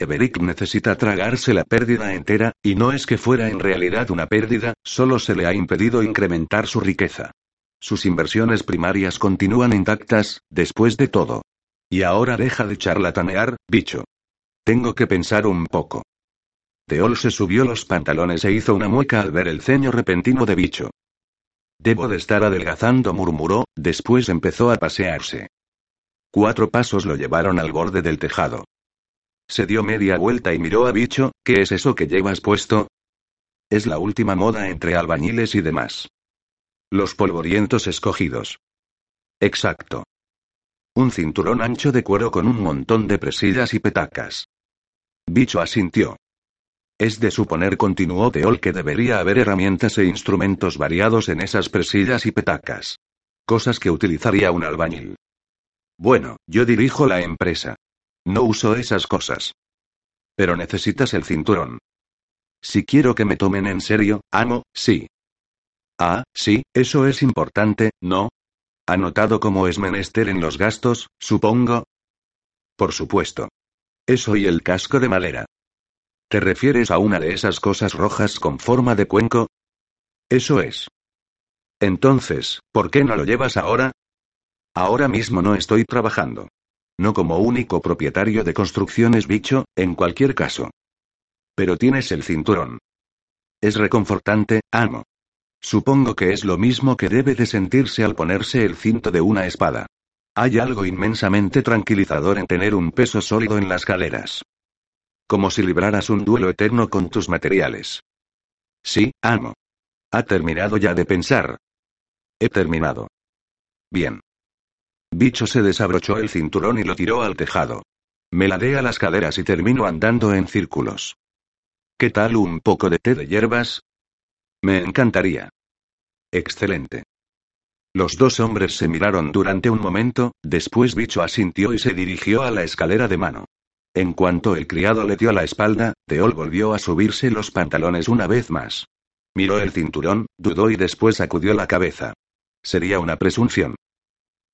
Everick necesita tragarse la pérdida entera, y no es que fuera en realidad una pérdida, solo se le ha impedido incrementar su riqueza. Sus inversiones primarias continúan intactas, después de todo. Y ahora deja de charlatanear, bicho. Tengo que pensar un poco. Teol se subió los pantalones e hizo una mueca al ver el ceño repentino de bicho. Debo de estar adelgazando, murmuró, después empezó a pasearse. Cuatro pasos lo llevaron al borde del tejado. Se dio media vuelta y miró a Bicho, ¿qué es eso que llevas puesto? Es la última moda entre albañiles y demás. Los polvorientos escogidos. Exacto. Un cinturón ancho de cuero con un montón de presillas y petacas. Bicho asintió. Es de suponer, continuó Teol, que debería haber herramientas e instrumentos variados en esas presillas y petacas. Cosas que utilizaría un albañil. Bueno, yo dirijo la empresa. No uso esas cosas. Pero necesitas el cinturón. Si quiero que me tomen en serio, amo, sí. Ah, sí, eso es importante, ¿no? ¿Ha notado cómo es menester en los gastos, supongo? Por supuesto. Eso y el casco de madera. ¿Te refieres a una de esas cosas rojas con forma de cuenco? Eso es. Entonces, ¿por qué no lo llevas ahora? Ahora mismo no estoy trabajando. No como único propietario de construcciones bicho, en cualquier caso. Pero tienes el cinturón. Es reconfortante, amo. Supongo que es lo mismo que debe de sentirse al ponerse el cinto de una espada. Hay algo inmensamente tranquilizador en tener un peso sólido en las caderas. Como si libraras un duelo eterno con tus materiales. Sí, amo. ¿Ha terminado ya de pensar? He terminado. Bien. Bicho se desabrochó el cinturón y lo tiró al tejado. Me ladé a las caderas y termino andando en círculos. ¿Qué tal un poco de té de hierbas? Me encantaría. Excelente. Los dos hombres se miraron durante un momento, después Bicho asintió y se dirigió a la escalera de mano. En cuanto el criado le dio la espalda, Teol volvió a subirse los pantalones una vez más. Miró el cinturón, dudó y después sacudió la cabeza. Sería una presunción.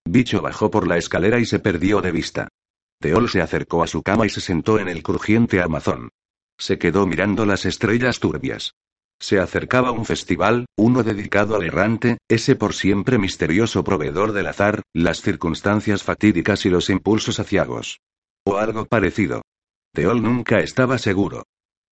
Bicho bajó por la escalera y se perdió de vista. Teol se acercó a su cama y se sentó en el crujiente armazón. Se quedó mirando las estrellas turbias. Se acercaba un festival, uno dedicado al errante, ese por siempre misterioso proveedor del azar, las circunstancias fatídicas y los impulsos aciagos. O algo parecido. Teol nunca estaba seguro.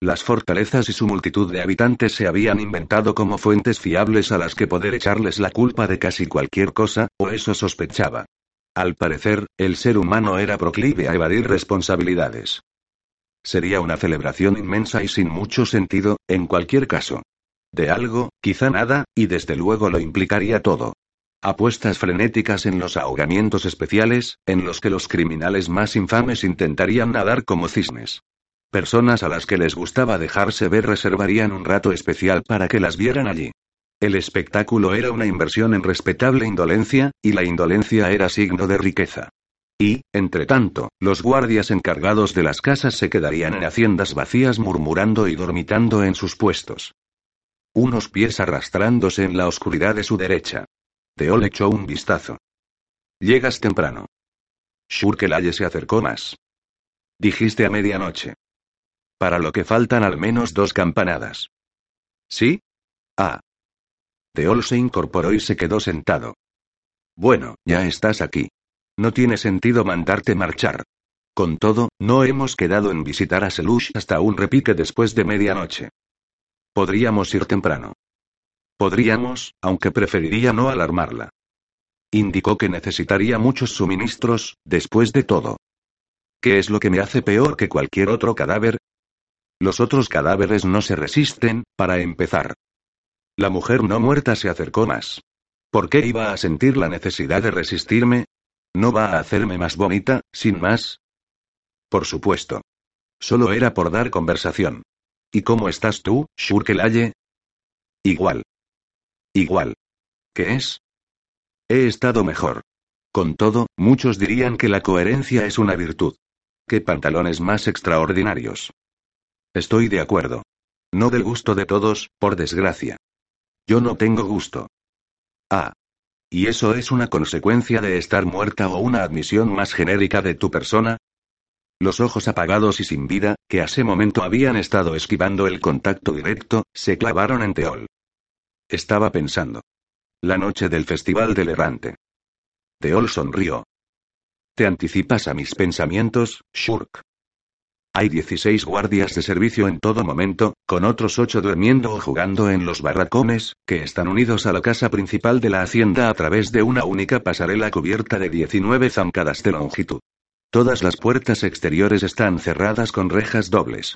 Las fortalezas y su multitud de habitantes se habían inventado como fuentes fiables a las que poder echarles la culpa de casi cualquier cosa, o eso sospechaba. Al parecer, el ser humano era proclive a evadir responsabilidades. Sería una celebración inmensa y sin mucho sentido, en cualquier caso. De algo, quizá nada, y desde luego lo implicaría todo. Apuestas frenéticas en los ahogamientos especiales, en los que los criminales más infames intentarían nadar como cisnes. Personas a las que les gustaba dejarse ver reservarían un rato especial para que las vieran allí. El espectáculo era una inversión en respetable indolencia, y la indolencia era signo de riqueza. Y, entre tanto, los guardias encargados de las casas se quedarían en haciendas vacías murmurando y dormitando en sus puestos. Unos pies arrastrándose en la oscuridad de su derecha. Teol echó un vistazo. Llegas temprano. Shurkelaye se acercó más. Dijiste a medianoche. Para lo que faltan al menos dos campanadas. ¿Sí? Ah. Teol se incorporó y se quedó sentado. Bueno, ya estás aquí. No tiene sentido mandarte marchar. Con todo, no hemos quedado en visitar a Selush hasta un repique después de medianoche. Podríamos ir temprano. Podríamos, aunque preferiría no alarmarla. Indicó que necesitaría muchos suministros, después de todo. ¿Qué es lo que me hace peor que cualquier otro cadáver? Los otros cadáveres no se resisten, para empezar. La mujer no muerta se acercó más. ¿Por qué iba a sentir la necesidad de resistirme? ¿No va a hacerme más bonita, sin más? Por supuesto. Solo era por dar conversación. ¿Y cómo estás tú, Shurkelaye? Igual. Igual. ¿Qué es? He estado mejor. Con todo, muchos dirían que la coherencia es una virtud. ¿Qué pantalones más extraordinarios? Estoy de acuerdo. No del gusto de todos, por desgracia. Yo no tengo gusto. Ah. ¿Y eso es una consecuencia de estar muerta o una admisión más genérica de tu persona? Los ojos apagados y sin vida, que hace momento habían estado esquivando el contacto directo, se clavaron en Teol. Estaba pensando. La noche del Festival del Errante. Teol sonrió. Te anticipas a mis pensamientos, Shurk. Hay 16 guardias de servicio en todo momento, con otros 8 durmiendo o jugando en los barracones, que están unidos a la casa principal de la hacienda a través de una única pasarela cubierta de 19 zancadas de longitud. Todas las puertas exteriores están cerradas con rejas dobles.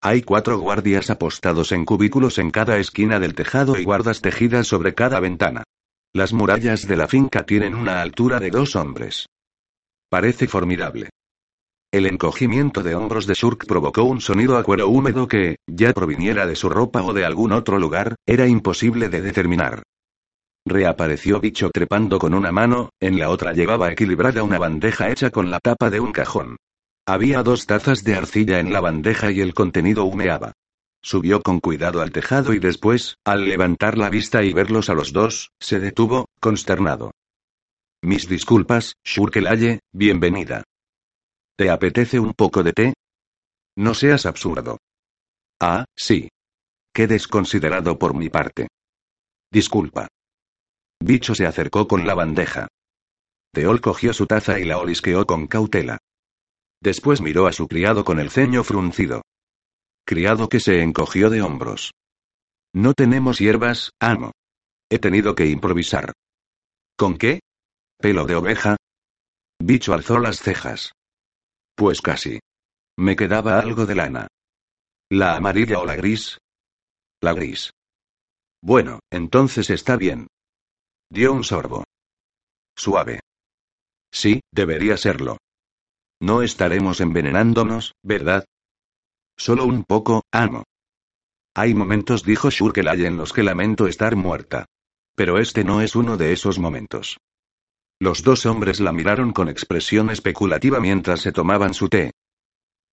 Hay cuatro guardias apostados en cubículos en cada esquina del tejado y guardas tejidas sobre cada ventana. Las murallas de la finca tienen una altura de dos hombres. Parece formidable. El encogimiento de hombros de Shurk provocó un sonido a cuero húmedo que, ya proviniera de su ropa o de algún otro lugar, era imposible de determinar. Reapareció Bicho trepando con una mano, en la otra llevaba equilibrada una bandeja hecha con la tapa de un cajón. Había dos tazas de arcilla en la bandeja y el contenido humeaba. Subió con cuidado al tejado y después, al levantar la vista y verlos a los dos, se detuvo, consternado. Mis disculpas, Shurkelaye, bienvenida. ¿Te apetece un poco de té? No seas absurdo. Ah, sí. Qué desconsiderado por mi parte. Disculpa. Bicho se acercó con la bandeja. Teol cogió su taza y la olisqueó con cautela. Después miró a su criado con el ceño fruncido. Criado que se encogió de hombros. No tenemos hierbas, amo. He tenido que improvisar. ¿Con qué? ¿Pelo de oveja? Bicho alzó las cejas. Pues casi. Me quedaba algo de lana. ¿La amarilla o la gris? La gris. Bueno, entonces está bien. Dio un sorbo. Suave. Sí, debería serlo. No estaremos envenenándonos, ¿verdad? Solo un poco, amo. Hay momentos, dijo Shurkelay, en los que lamento estar muerta. Pero este no es uno de esos momentos. Los dos hombres la miraron con expresión especulativa mientras se tomaban su té.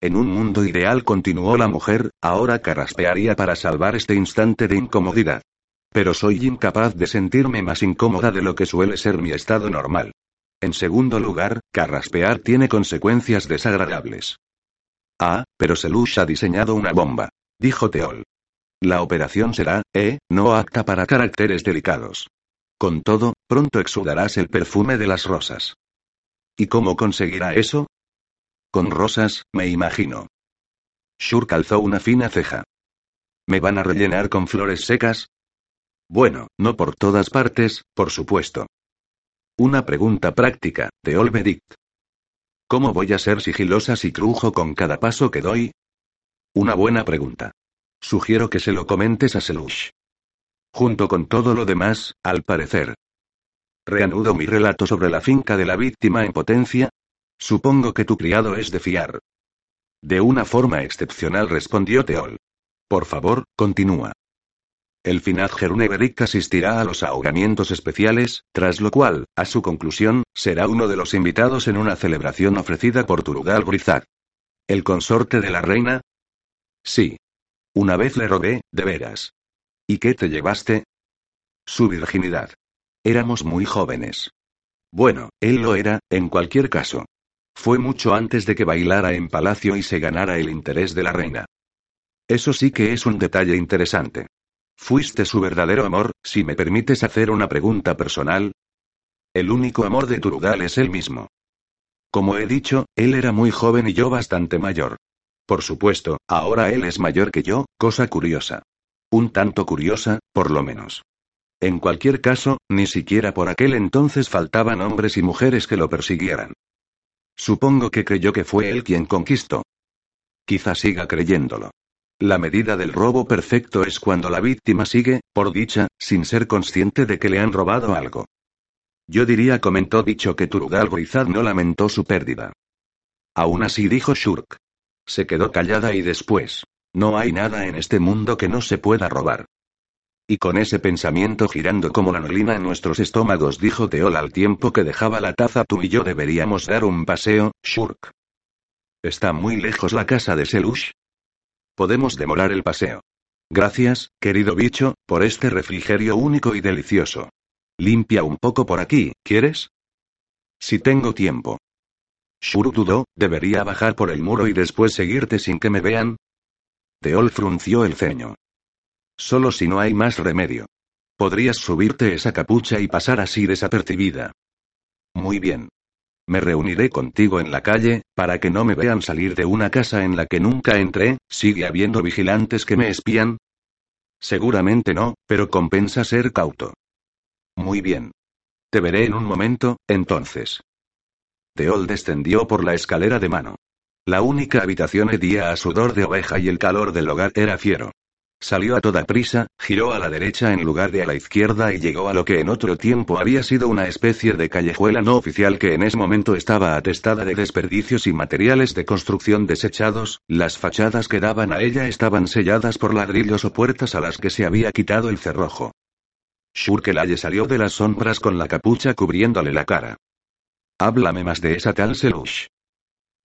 En un mundo ideal, continuó la mujer, ahora carraspearía para salvar este instante de incomodidad. Pero soy incapaz de sentirme más incómoda de lo que suele ser mi estado normal. En segundo lugar, carraspear tiene consecuencias desagradables. Ah, pero Selush ha diseñado una bomba. Dijo Teol. La operación será, eh, no apta para caracteres delicados. Con todo, pronto exudarás el perfume de las rosas. ¿Y cómo conseguirá eso? Con rosas, me imagino. Shur calzó una fina ceja. ¿Me van a rellenar con flores secas? Bueno, no por todas partes, por supuesto. Una pregunta práctica, de Olvedict. ¿Cómo voy a ser sigilosa si crujo con cada paso que doy? Una buena pregunta. Sugiero que se lo comentes a Selush. Junto con todo lo demás, al parecer. Reanudo mi relato sobre la finca de la víctima en potencia. Supongo que tu criado es de fiar. De una forma excepcional respondió Teol. Por favor, continúa. El Finad Neveric asistirá a los ahogamientos especiales, tras lo cual, a su conclusión, será uno de los invitados en una celebración ofrecida por Turugal Brizad. ¿El consorte de la reina? Sí. Una vez le robé, de veras. ¿Y qué te llevaste? Su virginidad. Éramos muy jóvenes. Bueno, él lo era, en cualquier caso. Fue mucho antes de que bailara en palacio y se ganara el interés de la reina. Eso sí que es un detalle interesante. Fuiste su verdadero amor, si me permites hacer una pregunta personal. El único amor de Turugal es él mismo. Como he dicho, él era muy joven y yo bastante mayor. Por supuesto, ahora él es mayor que yo, cosa curiosa. Un tanto curiosa, por lo menos. En cualquier caso, ni siquiera por aquel entonces faltaban hombres y mujeres que lo persiguieran. Supongo que creyó que fue él quien conquistó. Quizá siga creyéndolo. La medida del robo perfecto es cuando la víctima sigue, por dicha, sin ser consciente de que le han robado algo. Yo diría, comentó dicho que Turugal Grizad no lamentó su pérdida. Aún así dijo Shurk. Se quedó callada y después. No hay nada en este mundo que no se pueda robar. Y con ese pensamiento girando como la neblina en nuestros estómagos, dijo Teol al tiempo que dejaba la taza, tú y yo deberíamos dar un paseo, Shurk. ¿Está muy lejos la casa de Selush? Podemos demorar el paseo. Gracias, querido bicho, por este refrigerio único y delicioso. Limpia un poco por aquí, ¿quieres? Si tengo tiempo. Shuru dudó, ¿debería bajar por el muro y después seguirte sin que me vean? Teol frunció el ceño. Solo si no hay más remedio. Podrías subirte esa capucha y pasar así desapercibida. Muy bien. Me reuniré contigo en la calle, para que no me vean salir de una casa en la que nunca entré, ¿sigue habiendo vigilantes que me espían? Seguramente no, pero compensa ser cauto. Muy bien. Te veré en un momento, entonces. Teol descendió por la escalera de mano. La única habitación hedía a sudor de oveja y el calor del hogar era fiero. Salió a toda prisa, giró a la derecha en lugar de a la izquierda y llegó a lo que en otro tiempo había sido una especie de callejuela no oficial que en ese momento estaba atestada de desperdicios y materiales de construcción desechados, las fachadas que daban a ella estaban selladas por ladrillos o puertas a las que se había quitado el cerrojo. Shurkelaye salió de las sombras con la capucha cubriéndole la cara. Háblame más de esa tal Selush.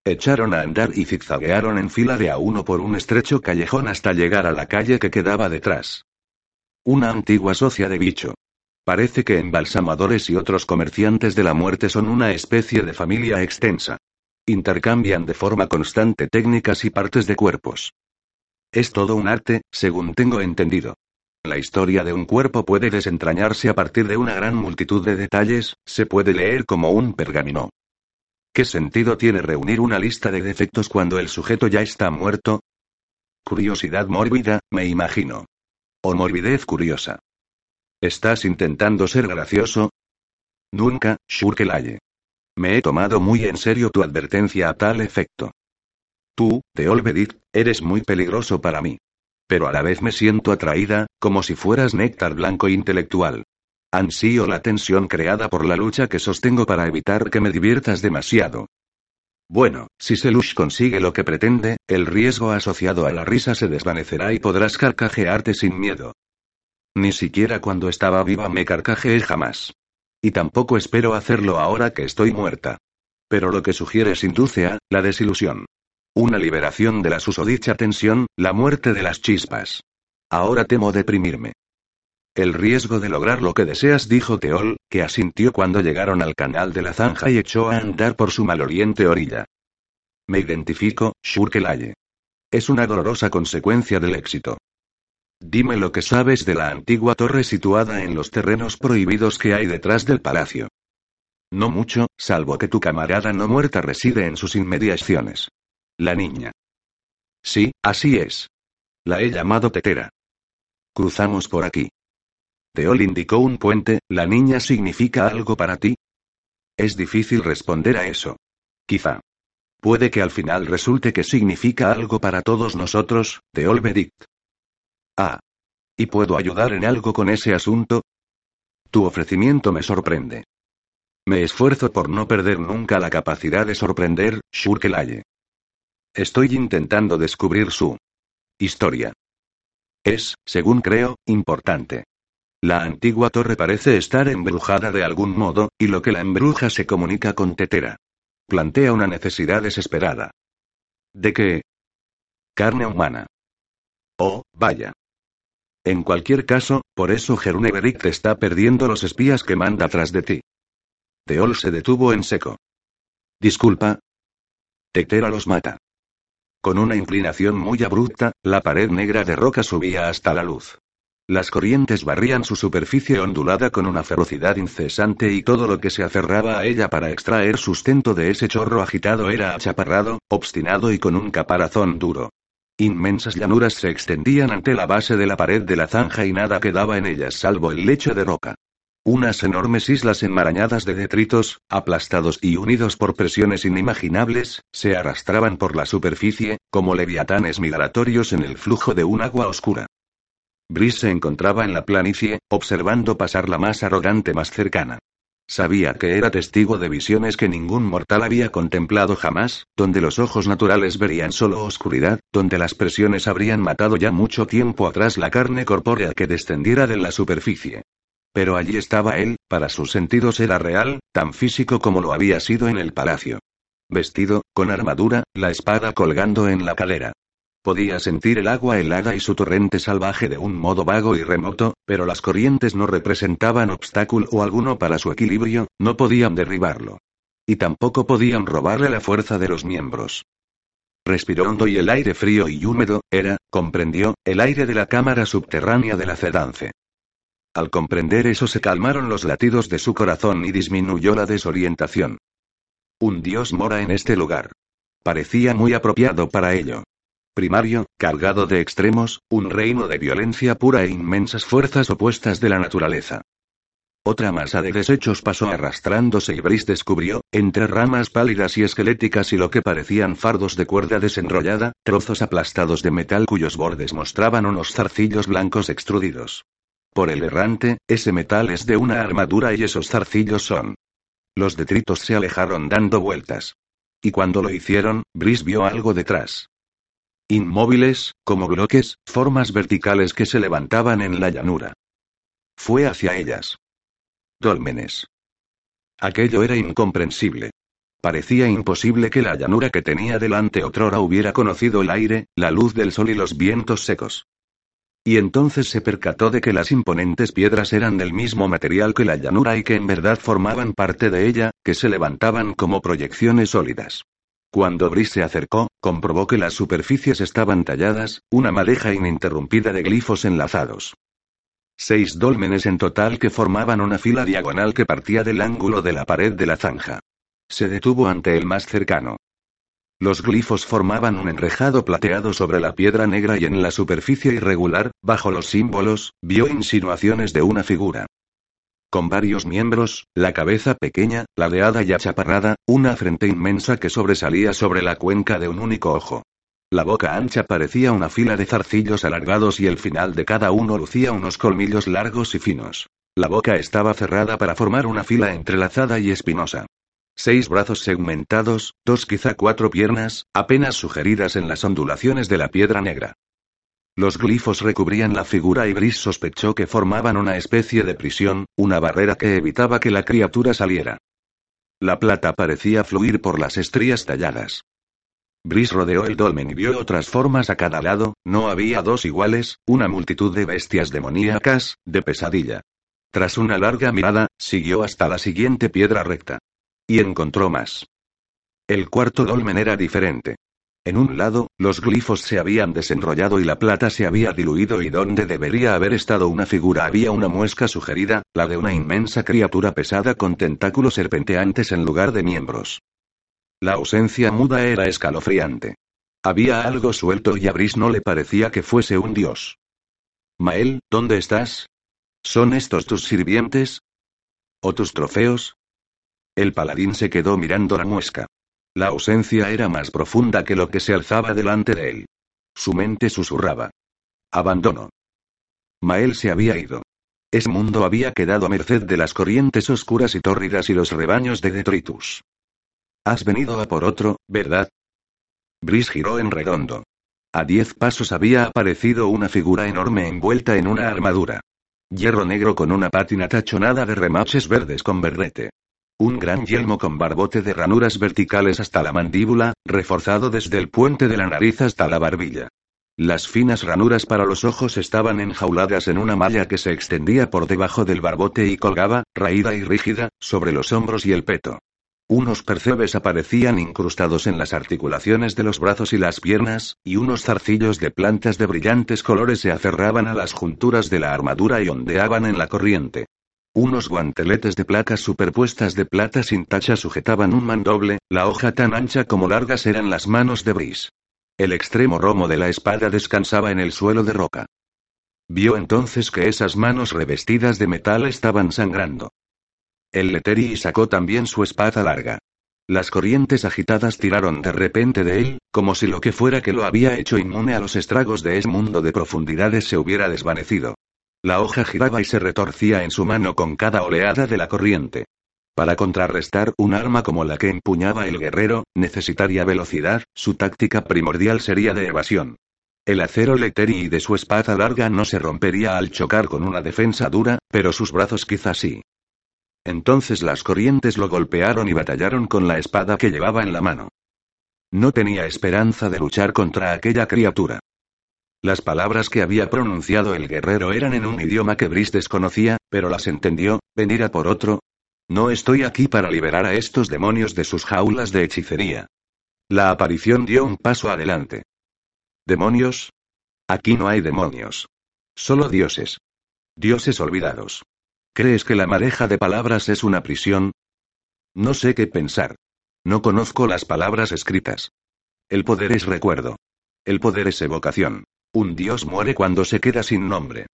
Echaron a andar y zigzaguearon en fila de a uno por un estrecho callejón hasta llegar a la calle que quedaba detrás. Una antigua socia de bicho. Parece que embalsamadores y otros comerciantes de la muerte son una especie de familia extensa. Intercambian de forma constante técnicas y partes de cuerpos. Es todo un arte, según tengo entendido. La historia de un cuerpo puede desentrañarse a partir de una gran multitud de detalles, se puede leer como un pergamino. ¿Qué sentido tiene reunir una lista de defectos cuando el sujeto ya está muerto? Curiosidad mórbida, me imagino. O morbidez curiosa. ¿Estás intentando ser gracioso? Nunca, Shurkelaye. Me he tomado muy en serio tu advertencia a tal efecto. Tú, Teolvedit, eres muy peligroso para mí. Pero a la vez me siento atraída, como si fueras néctar blanco intelectual. Ansío la tensión creada por la lucha que sostengo para evitar que me diviertas demasiado. Bueno, si Selush consigue lo que pretende, el riesgo asociado a la risa se desvanecerá y podrás carcajearte sin miedo. Ni siquiera cuando estaba viva me carcajeé jamás. Y tampoco espero hacerlo ahora que estoy muerta. Pero lo que sugieres induce a, la desilusión. Una liberación de la susodicha tensión, la muerte de las chispas. Ahora temo deprimirme. El riesgo de lograr lo que deseas, dijo Teol, que asintió cuando llegaron al canal de la zanja y echó a andar por su maloriente orilla. Me identifico, Shurkelaye. Es una dolorosa consecuencia del éxito. Dime lo que sabes de la antigua torre situada en los terrenos prohibidos que hay detrás del palacio. No mucho, salvo que tu camarada no muerta reside en sus inmediaciones. La niña. Sí, así es. La he llamado Tetera. Cruzamos por aquí. Teol indicó un puente, ¿la niña significa algo para ti? Es difícil responder a eso. Quizá. Puede que al final resulte que significa algo para todos nosotros, Teol Bedict. Ah. ¿Y puedo ayudar en algo con ese asunto? Tu ofrecimiento me sorprende. Me esfuerzo por no perder nunca la capacidad de sorprender, Shurkelaye. Estoy intentando descubrir su historia. Es, según creo, importante. La antigua torre parece estar embrujada de algún modo, y lo que la embruja se comunica con Tetera. Plantea una necesidad desesperada. ¿De qué? Carne humana. Oh, vaya. En cualquier caso, por eso te está perdiendo los espías que manda tras de ti. Teol se detuvo en seco. Disculpa. Tetera los mata. Con una inclinación muy abrupta, la pared negra de roca subía hasta la luz. Las corrientes barrían su superficie ondulada con una ferocidad incesante y todo lo que se aferraba a ella para extraer sustento de ese chorro agitado era achaparrado, obstinado y con un caparazón duro. Inmensas llanuras se extendían ante la base de la pared de la zanja y nada quedaba en ellas salvo el lecho de roca. Unas enormes islas enmarañadas de detritos, aplastados y unidos por presiones inimaginables, se arrastraban por la superficie, como leviatanes migratorios en el flujo de un agua oscura. Brice se encontraba en la planicie, observando pasar la más arrogante más cercana. Sabía que era testigo de visiones que ningún mortal había contemplado jamás, donde los ojos naturales verían solo oscuridad, donde las presiones habrían matado ya mucho tiempo atrás la carne corpórea que descendiera de la superficie. Pero allí estaba él, para sus sentidos era real, tan físico como lo había sido en el palacio. Vestido, con armadura, la espada colgando en la cadera. Podía sentir el agua helada y su torrente salvaje de un modo vago y remoto, pero las corrientes no representaban obstáculo alguno para su equilibrio, no podían derribarlo. Y tampoco podían robarle la fuerza de los miembros. Respiró hondo y el aire frío y húmedo, era, comprendió, el aire de la cámara subterránea de la Cedance. Al comprender eso se calmaron los latidos de su corazón y disminuyó la desorientación. Un dios mora en este lugar. Parecía muy apropiado para ello. Primario, cargado de extremos, un reino de violencia pura e inmensas fuerzas opuestas de la naturaleza. Otra masa de desechos pasó arrastrándose y Brice descubrió, entre ramas pálidas y esqueléticas y lo que parecían fardos de cuerda desenrollada, trozos aplastados de metal cuyos bordes mostraban unos zarcillos blancos extrudidos. Por el errante, ese metal es de una armadura y esos zarcillos son. Los detritos se alejaron dando vueltas. Y cuando lo hicieron, Brice vio algo detrás. Inmóviles, como bloques, formas verticales que se levantaban en la llanura. Fue hacia ellas. Dólmenes. Aquello era incomprensible. Parecía imposible que la llanura que tenía delante otrora hubiera conocido el aire, la luz del sol y los vientos secos. Y entonces se percató de que las imponentes piedras eran del mismo material que la llanura y que en verdad formaban parte de ella, que se levantaban como proyecciones sólidas. Cuando Brice se acercó, comprobó que las superficies estaban talladas, una madeja ininterrumpida de glifos enlazados. Seis dólmenes en total que formaban una fila diagonal que partía del ángulo de la pared de la zanja. Se detuvo ante el más cercano. Los glifos formaban un enrejado plateado sobre la piedra negra y en la superficie irregular, bajo los símbolos, vio insinuaciones de una figura. Con varios miembros, la cabeza pequeña, ladeada y achaparrada, una frente inmensa que sobresalía sobre la cuenca de un único ojo. La boca ancha parecía una fila de zarcillos alargados y el final de cada uno lucía unos colmillos largos y finos. La boca estaba cerrada para formar una fila entrelazada y espinosa. Seis brazos segmentados, dos quizá cuatro piernas, apenas sugeridas en las ondulaciones de la piedra negra. Los glifos recubrían la figura y Brice sospechó que formaban una especie de prisión, una barrera que evitaba que la criatura saliera. La plata parecía fluir por las estrías talladas. Brice rodeó el dolmen y vio otras formas a cada lado, no había dos iguales, una multitud de bestias demoníacas, de pesadilla. Tras una larga mirada, siguió hasta la siguiente piedra recta. Y encontró más. El cuarto dolmen era diferente. En un lado, los glifos se habían desenrollado y la plata se había diluido y donde debería haber estado una figura había una muesca sugerida, la de una inmensa criatura pesada con tentáculos serpenteantes en lugar de miembros. La ausencia muda era escalofriante. Había algo suelto y a Brice no le parecía que fuese un dios. Mael, ¿dónde estás? ¿Son estos tus sirvientes? ¿O tus trofeos? El paladín se quedó mirando la muesca. La ausencia era más profunda que lo que se alzaba delante de él. Su mente susurraba. Abandono. Mael se había ido. Ese mundo había quedado a merced de las corrientes oscuras y tórridas y los rebaños de detritus. Has venido a por otro, ¿verdad? Brice giró en redondo. A diez pasos había aparecido una figura enorme envuelta en una armadura. Hierro negro con una pátina tachonada de remaches verdes con berrete. Un gran yelmo con barbote de ranuras verticales hasta la mandíbula, reforzado desde el puente de la nariz hasta la barbilla. Las finas ranuras para los ojos estaban enjauladas en una malla que se extendía por debajo del barbote y colgaba, raída y rígida, sobre los hombros y el peto. Unos percebes aparecían incrustados en las articulaciones de los brazos y las piernas, y unos zarcillos de plantas de brillantes colores se aferraban a las junturas de la armadura y ondeaban en la corriente. Unos guanteletes de placas superpuestas de plata sin tacha sujetaban un mandoble, la hoja tan ancha como largas eran las manos de Brice. El extremo romo de la espada descansaba en el suelo de roca. Vio entonces que esas manos revestidas de metal estaban sangrando. El Leteri sacó también su espada larga. Las corrientes agitadas tiraron de repente de él, como si lo que fuera que lo había hecho inmune a los estragos de ese mundo de profundidades se hubiera desvanecido. La hoja giraba y se retorcía en su mano con cada oleada de la corriente. Para contrarrestar un arma como la que empuñaba el guerrero, necesitaría velocidad, su táctica primordial sería de evasión. El acero Leteri de su espada larga no se rompería al chocar con una defensa dura, pero sus brazos quizás sí. Entonces las corrientes lo golpearon y batallaron con la espada que llevaba en la mano. No tenía esperanza de luchar contra aquella criatura. Las palabras que había pronunciado el guerrero eran en un idioma que Brice desconocía, pero las entendió, venir a por otro. No estoy aquí para liberar a estos demonios de sus jaulas de hechicería. La aparición dio un paso adelante. ¿Demonios? Aquí no hay demonios. Solo dioses. Dioses olvidados. ¿Crees que la madeja de palabras es una prisión? No sé qué pensar. No conozco las palabras escritas. El poder es recuerdo. El poder es evocación. Un dios muere cuando se queda sin nombre.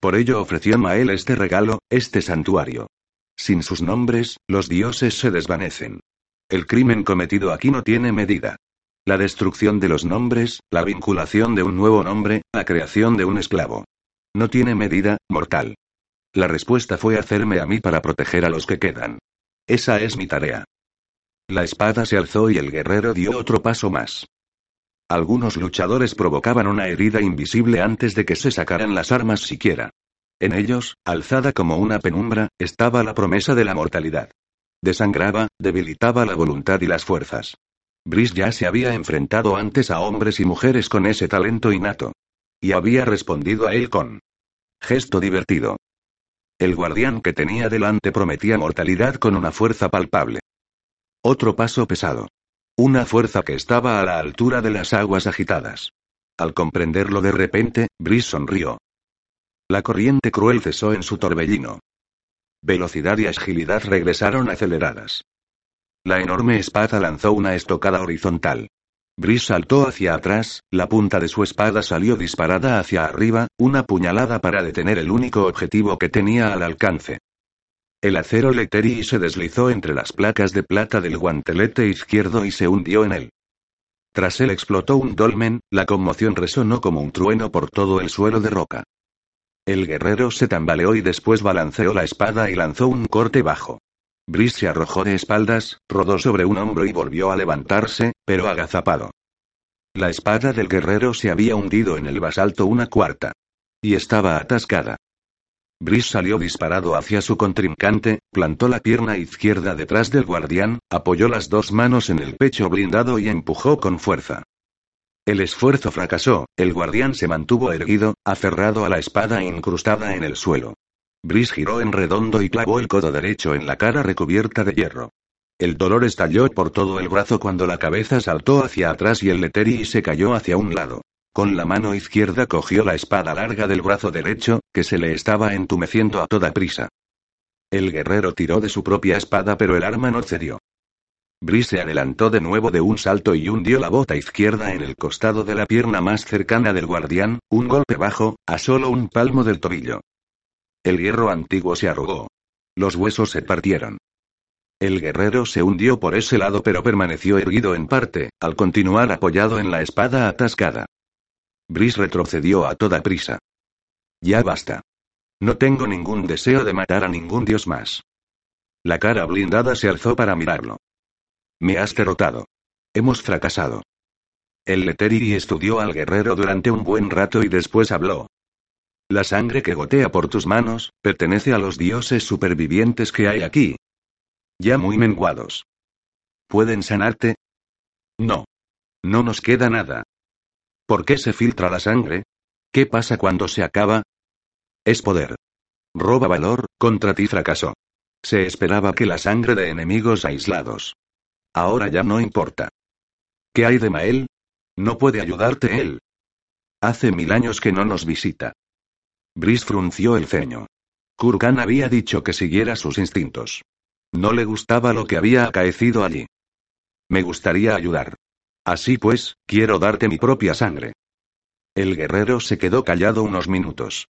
Por ello ofreció Mael este regalo, este santuario. Sin sus nombres, los dioses se desvanecen. El crimen cometido aquí no tiene medida. La destrucción de los nombres, la vinculación de un nuevo nombre, la creación de un esclavo. No tiene medida, mortal. La respuesta fue hacerme a mí para proteger a los que quedan. Esa es mi tarea. La espada se alzó y el guerrero dio otro paso más. Algunos luchadores provocaban una herida invisible antes de que se sacaran las armas siquiera. En ellos, alzada como una penumbra, estaba la promesa de la mortalidad. Desangraba, debilitaba la voluntad y las fuerzas. Brice ya se había enfrentado antes a hombres y mujeres con ese talento innato. Y había respondido a él con gesto divertido. El guardián que tenía delante prometía mortalidad con una fuerza palpable. Otro paso pesado. Una fuerza que estaba a la altura de las aguas agitadas. Al comprenderlo de repente, Brice sonrió. La corriente cruel cesó en su torbellino. Velocidad y agilidad regresaron aceleradas. La enorme espada lanzó una estocada horizontal. Brice saltó hacia atrás, la punta de su espada salió disparada hacia arriba, una puñalada para detener el único objetivo que tenía al alcance. El acero Leteri se deslizó entre las placas de plata del guantelete izquierdo y se hundió en él. Tras él explotó un dolmen, la conmoción resonó como un trueno por todo el suelo de roca. El guerrero se tambaleó y después balanceó la espada y lanzó un corte bajo. Brice se arrojó de espaldas, rodó sobre un hombro y volvió a levantarse, pero agazapado. La espada del guerrero se había hundido en el basalto una cuarta. Y estaba atascada. Brice salió disparado hacia su contrincante, plantó la pierna izquierda detrás del guardián, apoyó las dos manos en el pecho blindado y empujó con fuerza. El esfuerzo fracasó, el guardián se mantuvo erguido, aferrado a la espada incrustada en el suelo. Brice giró en redondo y clavó el codo derecho en la cara recubierta de hierro. El dolor estalló por todo el brazo cuando la cabeza saltó hacia atrás y el leteri se cayó hacia un lado. Con la mano izquierda cogió la espada larga del brazo derecho, que se le estaba entumeciendo a toda prisa. El guerrero tiró de su propia espada pero el arma no cedió. Brice se adelantó de nuevo de un salto y hundió la bota izquierda en el costado de la pierna más cercana del guardián, un golpe bajo, a solo un palmo del tobillo. El hierro antiguo se arrugó. Los huesos se partieron. El guerrero se hundió por ese lado pero permaneció erguido en parte, al continuar apoyado en la espada atascada. Brice retrocedió a toda prisa. Ya basta. No tengo ningún deseo de matar a ningún dios más. La cara blindada se alzó para mirarlo. Me has derrotado. Hemos fracasado. El Leteri estudió al guerrero durante un buen rato y después habló. La sangre que gotea por tus manos, pertenece a los dioses supervivientes que hay aquí. Ya muy menguados. ¿Pueden sanarte? No. No nos queda nada. ¿Por qué se filtra la sangre? ¿Qué pasa cuando se acaba? Es poder. Roba valor, contra ti fracasó. Se esperaba que la sangre de enemigos aislados. Ahora ya no importa. ¿Qué hay de Mael? No puede ayudarte él. Hace mil años que no nos visita. Brice frunció el ceño. Kurgan había dicho que siguiera sus instintos. No le gustaba lo que había acaecido allí. Me gustaría ayudar. Así pues, quiero darte mi propia sangre. El guerrero se quedó callado unos minutos.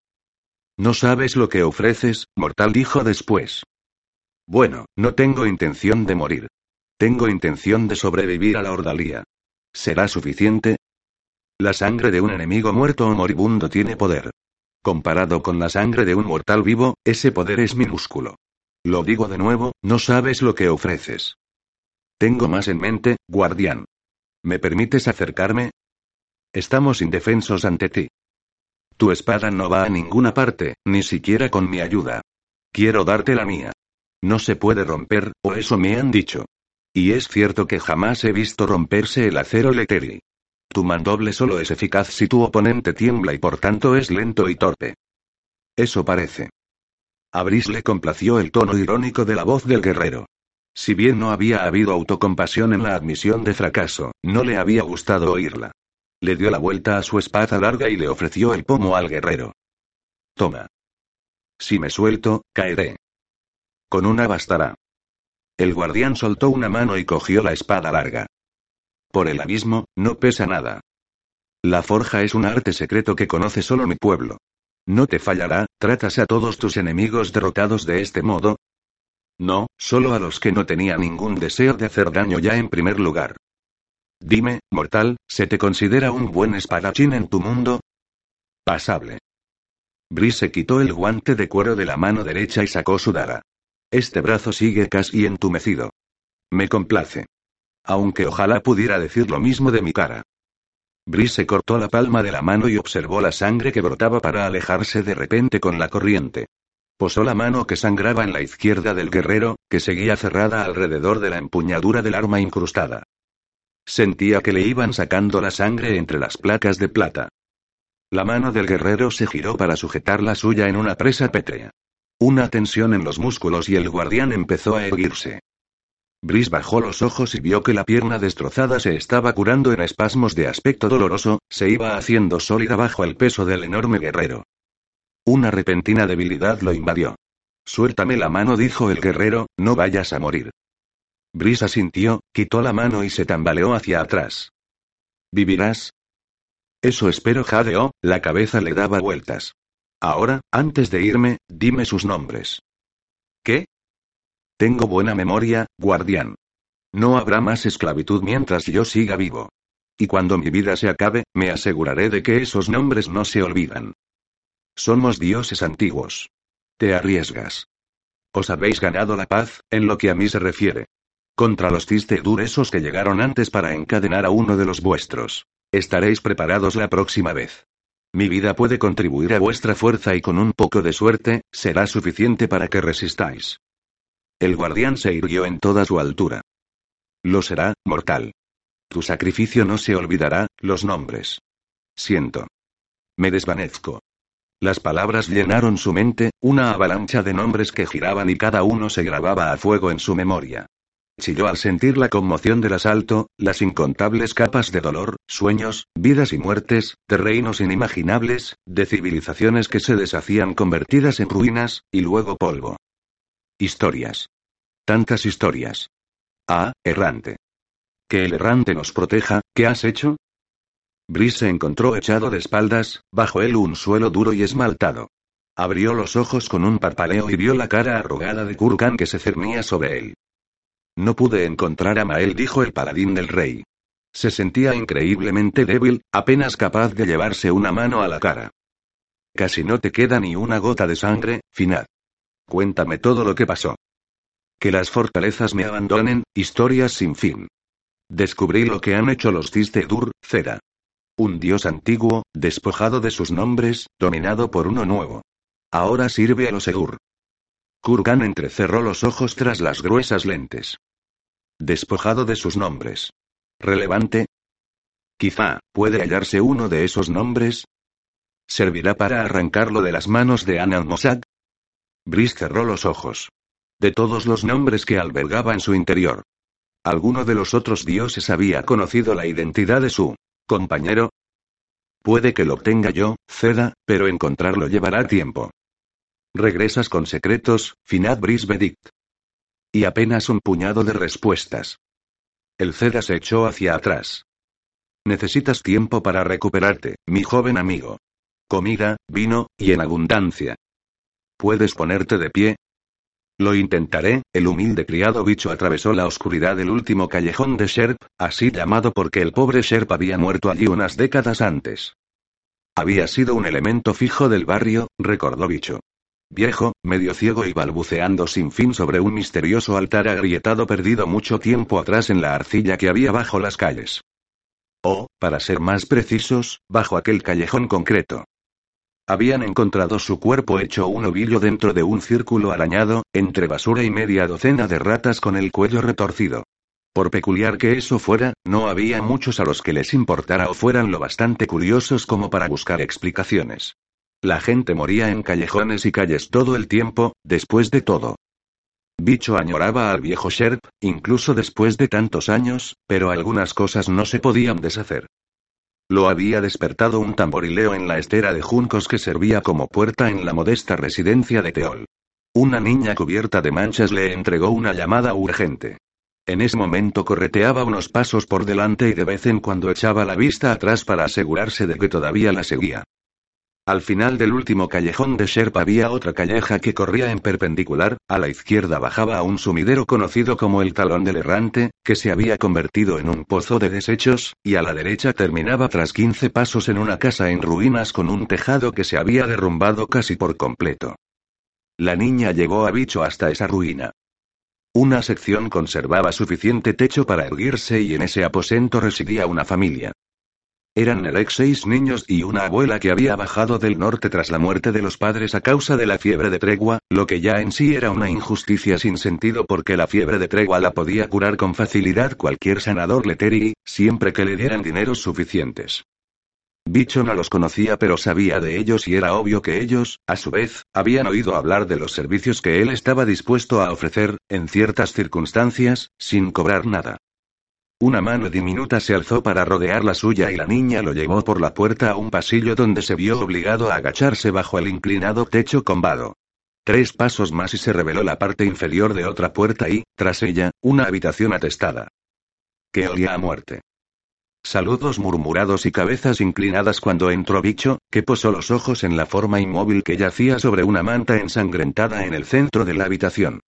No sabes lo que ofreces, mortal dijo después. Bueno, no tengo intención de morir. Tengo intención de sobrevivir a la ordalía. ¿Será suficiente? La sangre de un enemigo muerto o moribundo tiene poder. Comparado con la sangre de un mortal vivo, ese poder es minúsculo. Lo digo de nuevo, no sabes lo que ofreces. Tengo más en mente, guardián. ¿Me permites acercarme? Estamos indefensos ante ti. Tu espada no va a ninguna parte, ni siquiera con mi ayuda. Quiero darte la mía. No se puede romper, o eso me han dicho. Y es cierto que jamás he visto romperse el acero Leteri. Tu mandoble solo es eficaz si tu oponente tiembla y por tanto es lento y torpe. Eso parece. A Brice le complació el tono irónico de la voz del guerrero. Si bien no había habido autocompasión en la admisión de fracaso, no le había gustado oírla. Le dio la vuelta a su espada larga y le ofreció el pomo al guerrero. Toma. Si me suelto, caeré. Con una bastará. El guardián soltó una mano y cogió la espada larga. Por el abismo, no pesa nada. La forja es un arte secreto que conoce solo mi pueblo. No te fallará, tratas a todos tus enemigos derrotados de este modo. No, solo a los que no tenía ningún deseo de hacer daño ya en primer lugar. Dime, mortal, ¿se te considera un buen espadachín en tu mundo? Pasable. Brice quitó el guante de cuero de la mano derecha y sacó su daga. Este brazo sigue casi entumecido. Me complace. Aunque ojalá pudiera decir lo mismo de mi cara. Brice se cortó la palma de la mano y observó la sangre que brotaba para alejarse de repente con la corriente. Posó la mano que sangraba en la izquierda del guerrero, que seguía cerrada alrededor de la empuñadura del arma incrustada. Sentía que le iban sacando la sangre entre las placas de plata. La mano del guerrero se giró para sujetar la suya en una presa pétrea. Una tensión en los músculos y el guardián empezó a erguirse. Brice bajó los ojos y vio que la pierna destrozada se estaba curando en espasmos de aspecto doloroso, se iba haciendo sólida bajo el peso del enorme guerrero. Una repentina debilidad lo invadió. Suéltame la mano, dijo el guerrero, no vayas a morir. Brice asintió, quitó la mano y se tambaleó hacia atrás. ¿Vivirás? Eso espero, jadeó, la cabeza le daba vueltas. Ahora, antes de irme, dime sus nombres. ¿Qué? Tengo buena memoria, guardián. No habrá más esclavitud mientras yo siga vivo. Y cuando mi vida se acabe, me aseguraré de que esos nombres no se olvidan. Somos dioses antiguos. Te arriesgas. Os habéis ganado la paz, en lo que a mí se refiere. Contra los Cistedur esos que llegaron antes para encadenar a uno de los vuestros. Estaréis preparados la próxima vez. Mi vida puede contribuir a vuestra fuerza y con un poco de suerte, será suficiente para que resistáis. El guardián se irguió en toda su altura. Lo será, mortal. Tu sacrificio no se olvidará, los nombres. Siento. Me desvanezco. Las palabras llenaron su mente, una avalancha de nombres que giraban y cada uno se grababa a fuego en su memoria. Chilló al sentir la conmoción del asalto, las incontables capas de dolor, sueños, vidas y muertes, de reinos inimaginables, de civilizaciones que se deshacían convertidas en ruinas, y luego polvo. Historias. Tantas historias. Ah, errante. Que el errante nos proteja, ¿qué has hecho? Brice se encontró echado de espaldas, bajo él un suelo duro y esmaltado. Abrió los ojos con un parpaleo y vio la cara arrugada de Kurkan que se cernía sobre él. No pude encontrar a Mael, dijo el paladín del rey. Se sentía increíblemente débil, apenas capaz de llevarse una mano a la cara. Casi no te queda ni una gota de sangre, Finad. Cuéntame todo lo que pasó. Que las fortalezas me abandonen, historias sin fin. Descubrí lo que han hecho los Dur, Cera. Un dios antiguo, despojado de sus nombres, dominado por uno nuevo. Ahora sirve a los Egur. Kurgan entrecerró los ojos tras las gruesas lentes. Despojado de sus nombres. ¿Relevante? Quizá, ¿puede hallarse uno de esos nombres? ¿Servirá para arrancarlo de las manos de Anan Mossad? Brice cerró los ojos. De todos los nombres que albergaba en su interior. ¿Alguno de los otros dioses había conocido la identidad de su compañero? Puede que lo obtenga yo, Ceda, pero encontrarlo llevará tiempo. Regresas con secretos, Finad Brisbedict. Y apenas un puñado de respuestas. El Ceda se echó hacia atrás. Necesitas tiempo para recuperarte, mi joven amigo. Comida, vino, y en abundancia. ¿Puedes ponerte de pie? Lo intentaré, el humilde criado bicho atravesó la oscuridad del último callejón de Sherp, así llamado porque el pobre Sherp había muerto allí unas décadas antes. Había sido un elemento fijo del barrio, recordó bicho. Viejo, medio ciego y balbuceando sin fin sobre un misterioso altar agrietado perdido mucho tiempo atrás en la arcilla que había bajo las calles. O, para ser más precisos, bajo aquel callejón concreto. Habían encontrado su cuerpo hecho un ovillo dentro de un círculo arañado, entre basura y media docena de ratas con el cuello retorcido. Por peculiar que eso fuera, no había muchos a los que les importara o fueran lo bastante curiosos como para buscar explicaciones. La gente moría en callejones y calles todo el tiempo, después de todo. Bicho añoraba al viejo Sherp, incluso después de tantos años, pero algunas cosas no se podían deshacer. Lo había despertado un tamborileo en la estera de juncos que servía como puerta en la modesta residencia de Teol. Una niña cubierta de manchas le entregó una llamada urgente. En ese momento correteaba unos pasos por delante y de vez en cuando echaba la vista atrás para asegurarse de que todavía la seguía. Al final del último callejón de Sherp había otra calleja que corría en perpendicular, a la izquierda bajaba a un sumidero conocido como el Talón del Errante, que se había convertido en un pozo de desechos, y a la derecha terminaba tras 15 pasos en una casa en ruinas con un tejado que se había derrumbado casi por completo. La niña llevó a Bicho hasta esa ruina. Una sección conservaba suficiente techo para erguirse y en ese aposento residía una familia. Eran el ex seis niños y una abuela que había bajado del norte tras la muerte de los padres a causa de la fiebre de tregua, lo que ya en sí era una injusticia sin sentido porque la fiebre de tregua la podía curar con facilidad cualquier sanador leteri, siempre que le dieran dineros suficientes. Bicho no los conocía pero sabía de ellos y era obvio que ellos, a su vez, habían oído hablar de los servicios que él estaba dispuesto a ofrecer, en ciertas circunstancias, sin cobrar nada. Una mano diminuta se alzó para rodear la suya y la niña lo llevó por la puerta a un pasillo donde se vio obligado a agacharse bajo el inclinado techo combado. Tres pasos más y se reveló la parte inferior de otra puerta y, tras ella, una habitación atestada. Que olía a muerte. Saludos murmurados y cabezas inclinadas cuando entró Bicho, que posó los ojos en la forma inmóvil que yacía sobre una manta ensangrentada en el centro de la habitación.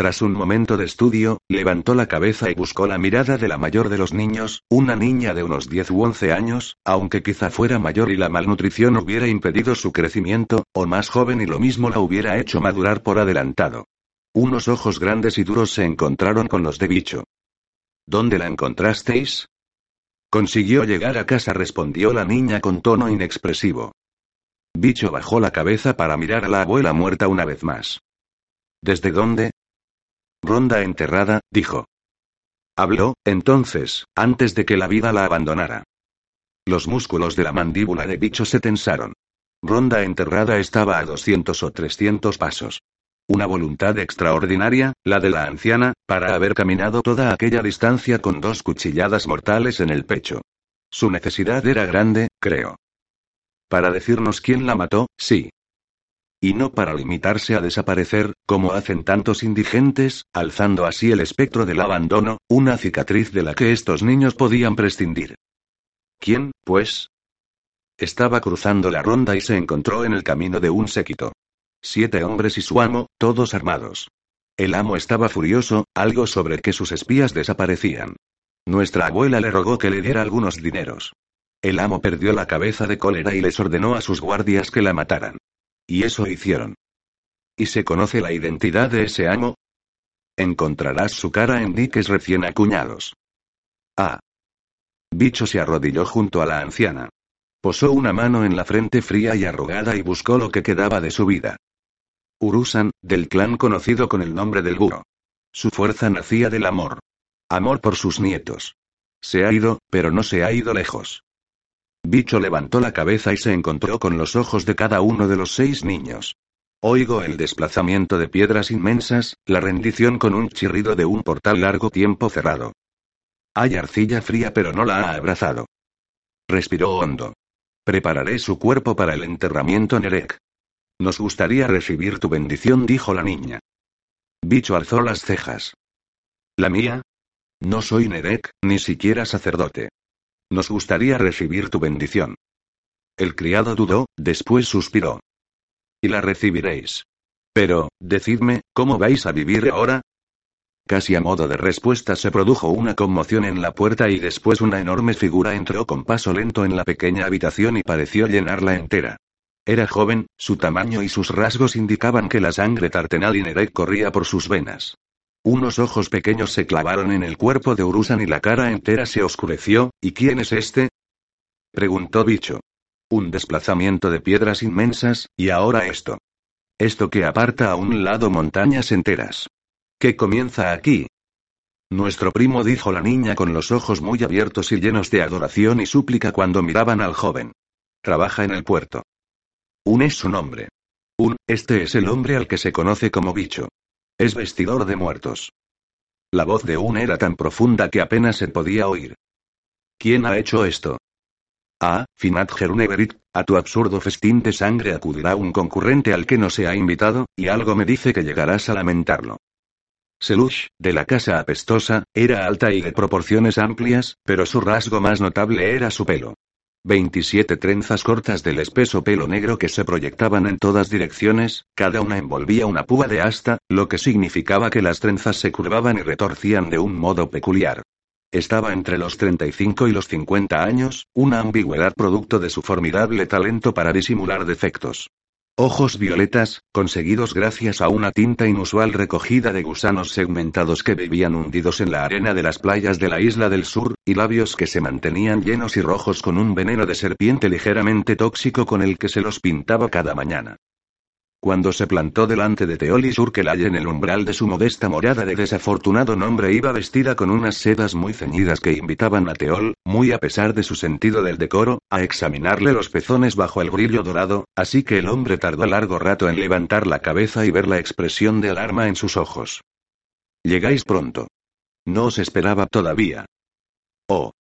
Tras un momento de estudio, levantó la cabeza y buscó la mirada de la mayor de los niños, una niña de unos 10 u 11 años, aunque quizá fuera mayor y la malnutrición hubiera impedido su crecimiento, o más joven y lo mismo la hubiera hecho madurar por adelantado. Unos ojos grandes y duros se encontraron con los de Bicho. ¿Dónde la encontrasteis? Consiguió llegar a casa, respondió la niña con tono inexpresivo. Bicho bajó la cabeza para mirar a la abuela muerta una vez más. ¿Desde dónde? Ronda enterrada, dijo. Habló, entonces, antes de que la vida la abandonara. Los músculos de la mandíbula de Bicho se tensaron. Ronda enterrada estaba a 200 o 300 pasos. Una voluntad extraordinaria, la de la anciana, para haber caminado toda aquella distancia con dos cuchilladas mortales en el pecho. Su necesidad era grande, creo. Para decirnos quién la mató, sí. Y no para limitarse a desaparecer, como hacen tantos indigentes, alzando así el espectro del abandono, una cicatriz de la que estos niños podían prescindir. ¿Quién, pues? Estaba cruzando la ronda y se encontró en el camino de un séquito. Siete hombres y su amo, todos armados. El amo estaba furioso, algo sobre que sus espías desaparecían. Nuestra abuela le rogó que le diera algunos dineros. El amo perdió la cabeza de cólera y les ordenó a sus guardias que la mataran. Y eso hicieron. ¿Y se conoce la identidad de ese amo? Encontrarás su cara en diques recién acuñados. Ah. Bicho se arrodilló junto a la anciana. Posó una mano en la frente fría y arrugada y buscó lo que quedaba de su vida. Urusan, del clan conocido con el nombre del Guro. Su fuerza nacía del amor. Amor por sus nietos. Se ha ido, pero no se ha ido lejos. Bicho levantó la cabeza y se encontró con los ojos de cada uno de los seis niños. Oigo el desplazamiento de piedras inmensas, la rendición con un chirrido de un portal largo tiempo cerrado. Hay arcilla fría pero no la ha abrazado. Respiró hondo. Prepararé su cuerpo para el enterramiento Nerek. Nos gustaría recibir tu bendición, dijo la niña. Bicho alzó las cejas. ¿La mía? No soy Nerek, ni siquiera sacerdote. Nos gustaría recibir tu bendición. El criado dudó, después suspiró. Y la recibiréis. Pero, decidme, ¿cómo vais a vivir ahora? Casi a modo de respuesta se produjo una conmoción en la puerta y después una enorme figura entró con paso lento en la pequeña habitación y pareció llenarla entera. Era joven, su tamaño y sus rasgos indicaban que la sangre tartenal y corría por sus venas. Unos ojos pequeños se clavaron en el cuerpo de Urusan y la cara entera se oscureció. ¿Y quién es este? preguntó Bicho. Un desplazamiento de piedras inmensas, y ahora esto. Esto que aparta a un lado montañas enteras. ¿Qué comienza aquí? Nuestro primo dijo la niña con los ojos muy abiertos y llenos de adoración y súplica cuando miraban al joven. Trabaja en el puerto. Un es su nombre. Un, este es el hombre al que se conoce como bicho. Es vestidor de muertos. La voz de un era tan profunda que apenas se podía oír. ¿Quién ha hecho esto? Ah, Finat Geruneverit, a tu absurdo festín de sangre acudirá un concurrente al que no se ha invitado, y algo me dice que llegarás a lamentarlo. Selush, de la casa apestosa, era alta y de proporciones amplias, pero su rasgo más notable era su pelo. 27 trenzas cortas del espeso pelo negro que se proyectaban en todas direcciones, cada una envolvía una púa de asta, lo que significaba que las trenzas se curvaban y retorcían de un modo peculiar. Estaba entre los 35 y los 50 años, una ambigüedad producto de su formidable talento para disimular defectos. Ojos violetas, conseguidos gracias a una tinta inusual recogida de gusanos segmentados que vivían hundidos en la arena de las playas de la isla del sur, y labios que se mantenían llenos y rojos con un veneno de serpiente ligeramente tóxico con el que se los pintaba cada mañana. Cuando se plantó delante de Teol y Shurkelay en el umbral de su modesta morada de desafortunado nombre iba vestida con unas sedas muy ceñidas que invitaban a Teol, muy a pesar de su sentido del decoro, a examinarle los pezones bajo el brillo dorado, así que el hombre tardó largo rato en levantar la cabeza y ver la expresión de alarma en sus ojos. Llegáis pronto. No os esperaba todavía. Oh.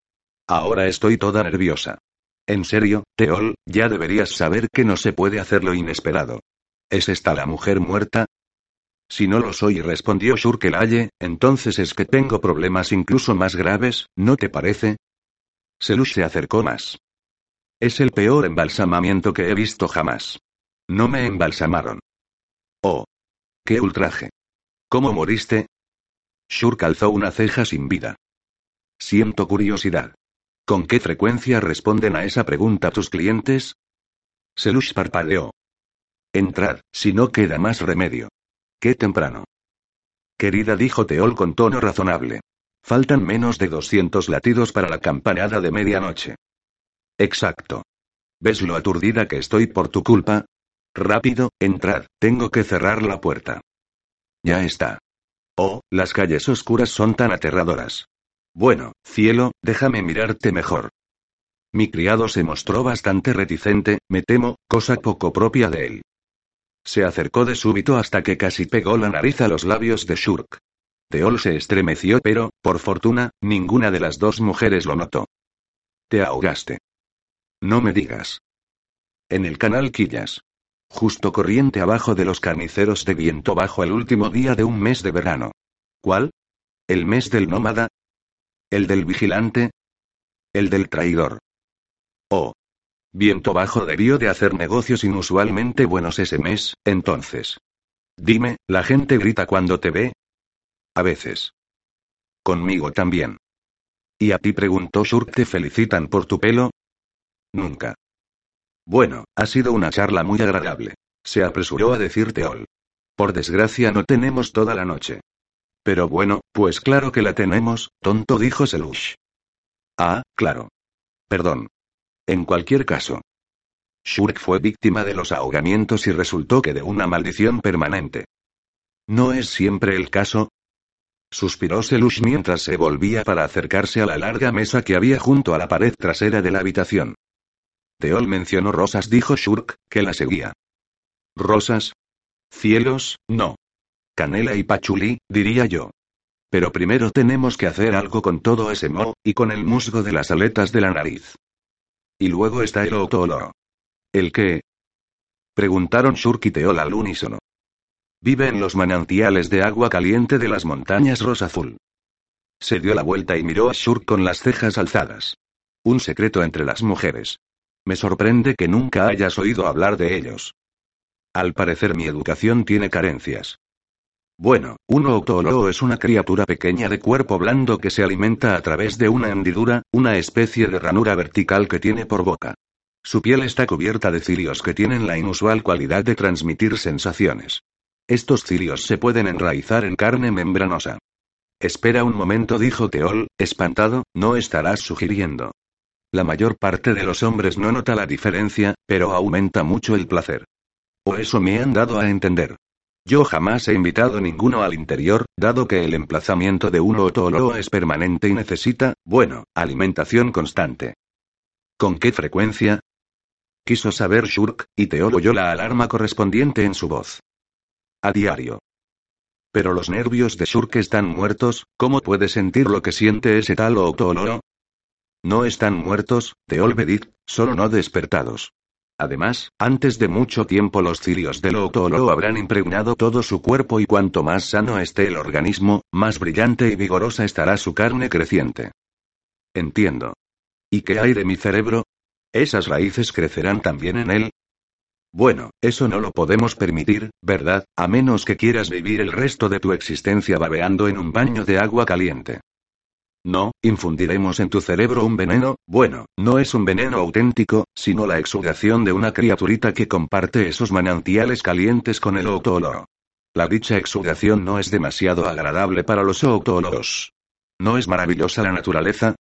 Ahora estoy toda nerviosa. En serio, Teol, ya deberías saber que no se puede hacer lo inesperado. ¿Es esta la mujer muerta? Si no lo soy, respondió Shurkelaye, entonces es que tengo problemas incluso más graves, ¿no te parece? Selush se acercó más. Es el peor embalsamamiento que he visto jamás. No me embalsamaron. Oh. ¡Qué ultraje! ¿Cómo moriste? Shurk alzó una ceja sin vida. Siento curiosidad. ¿Con qué frecuencia responden a esa pregunta tus clientes? Selush parpadeó. Entrad, si no queda más remedio. Qué temprano. Querida, dijo Teol con tono razonable. Faltan menos de 200 latidos para la campanada de medianoche. Exacto. ¿Ves lo aturdida que estoy por tu culpa? Rápido, entrad, tengo que cerrar la puerta. Ya está. Oh, las calles oscuras son tan aterradoras. Bueno, cielo, déjame mirarte mejor. Mi criado se mostró bastante reticente, me temo, cosa poco propia de él. Se acercó de súbito hasta que casi pegó la nariz a los labios de Shurk. Teol se estremeció, pero, por fortuna, ninguna de las dos mujeres lo notó. Te ahogaste. No me digas. En el canal Quillas. Justo corriente abajo de los carniceros de viento bajo el último día de un mes de verano. ¿Cuál? ¿El mes del nómada? ¿El del vigilante? ¿El del traidor? Oh. Viento bajo debió de hacer negocios inusualmente buenos ese mes, entonces. Dime, ¿la gente grita cuando te ve? A veces. Conmigo también. ¿Y a ti preguntó Shurk te felicitan por tu pelo? Nunca. Bueno, ha sido una charla muy agradable. Se apresuró a decir Teol. Por desgracia no tenemos toda la noche. Pero bueno, pues claro que la tenemos, tonto dijo Selush. Ah, claro. Perdón. En cualquier caso, Shurk fue víctima de los ahogamientos y resultó que de una maldición permanente. ¿No es siempre el caso? Suspiró Selush mientras se volvía para acercarse a la larga mesa que había junto a la pared trasera de la habitación. Teol mencionó rosas, dijo Shurk, que la seguía. ¿Rosas? Cielos, no. Canela y pachulí, diría yo. Pero primero tenemos que hacer algo con todo ese moho, y con el musgo de las aletas de la nariz. Y luego está el otolo. ¿El qué? Preguntaron Shurk y Teol al unísono. Vive en los manantiales de agua caliente de las montañas rosa azul. Se dio la vuelta y miró a Shurk con las cejas alzadas. Un secreto entre las mujeres. Me sorprende que nunca hayas oído hablar de ellos. Al parecer mi educación tiene carencias. Bueno, un octoloo es una criatura pequeña de cuerpo blando que se alimenta a través de una hendidura, una especie de ranura vertical que tiene por boca. Su piel está cubierta de cilios que tienen la inusual cualidad de transmitir sensaciones. Estos cilios se pueden enraizar en carne membranosa. Espera un momento, dijo Teol, espantado, no estarás sugiriendo. La mayor parte de los hombres no nota la diferencia, pero aumenta mucho el placer. O eso me han dado a entender. Yo jamás he invitado ninguno al interior, dado que el emplazamiento de uno otolo es permanente y necesita, bueno, alimentación constante. ¿Con qué frecuencia? Quiso saber Shurk, y Teol oyó la alarma correspondiente en su voz. A diario. Pero los nervios de Shurk están muertos, ¿cómo puede sentir lo que siente ese tal Otoloro? No están muertos, Teol Bedit, solo no despertados. Además, antes de mucho tiempo los cilios del Otolo habrán impregnado todo su cuerpo y cuanto más sano esté el organismo, más brillante y vigorosa estará su carne creciente. Entiendo. ¿Y qué hay de mi cerebro? ¿Esas raíces crecerán también en él? Bueno, eso no lo podemos permitir, ¿verdad? A menos que quieras vivir el resto de tu existencia babeando en un baño de agua caliente. No, infundiremos en tu cerebro un veneno, bueno, no es un veneno auténtico, sino la exudación de una criaturita que comparte esos manantiales calientes con el octoloro. La dicha exudación no es demasiado agradable para los octoloros. ¿No es maravillosa la naturaleza?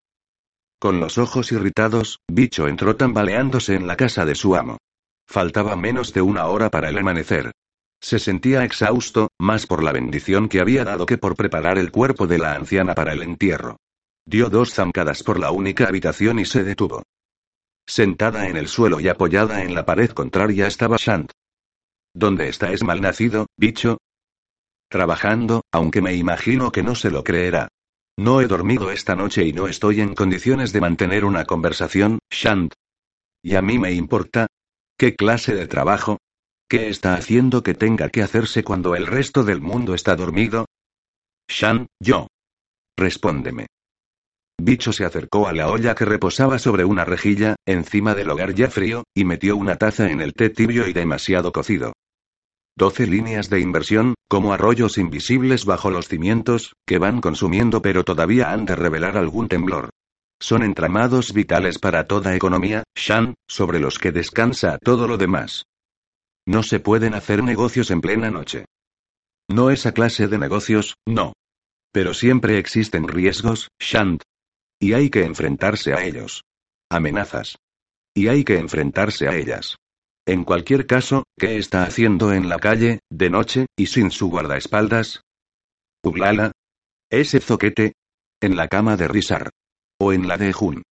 Con los ojos irritados, Bicho entró tambaleándose en la casa de su amo. Faltaba menos de una hora para el amanecer. Se sentía exhausto, más por la bendición que había dado que por preparar el cuerpo de la anciana para el entierro. Dio dos zancadas por la única habitación y se detuvo. Sentada en el suelo y apoyada en la pared contraria estaba Shant. ¿Dónde está es malnacido, bicho? Trabajando, aunque me imagino que no se lo creerá. No he dormido esta noche y no estoy en condiciones de mantener una conversación, Shant. ¿Y a mí me importa? ¿Qué clase de trabajo? ¿Qué está haciendo que tenga que hacerse cuando el resto del mundo está dormido? Shan, yo. Respóndeme. Bicho se acercó a la olla que reposaba sobre una rejilla, encima del hogar ya frío, y metió una taza en el té tibio y demasiado cocido. Doce líneas de inversión, como arroyos invisibles bajo los cimientos, que van consumiendo pero todavía han de revelar algún temblor. Son entramados vitales para toda economía, Shan, sobre los que descansa todo lo demás. No se pueden hacer negocios en plena noche. No esa clase de negocios, no. Pero siempre existen riesgos, Shant. Y hay que enfrentarse a ellos. Amenazas. Y hay que enfrentarse a ellas. En cualquier caso, ¿qué está haciendo en la calle, de noche, y sin su guardaespaldas? Uglala. Ese zoquete. En la cama de Risar. O en la de Jun.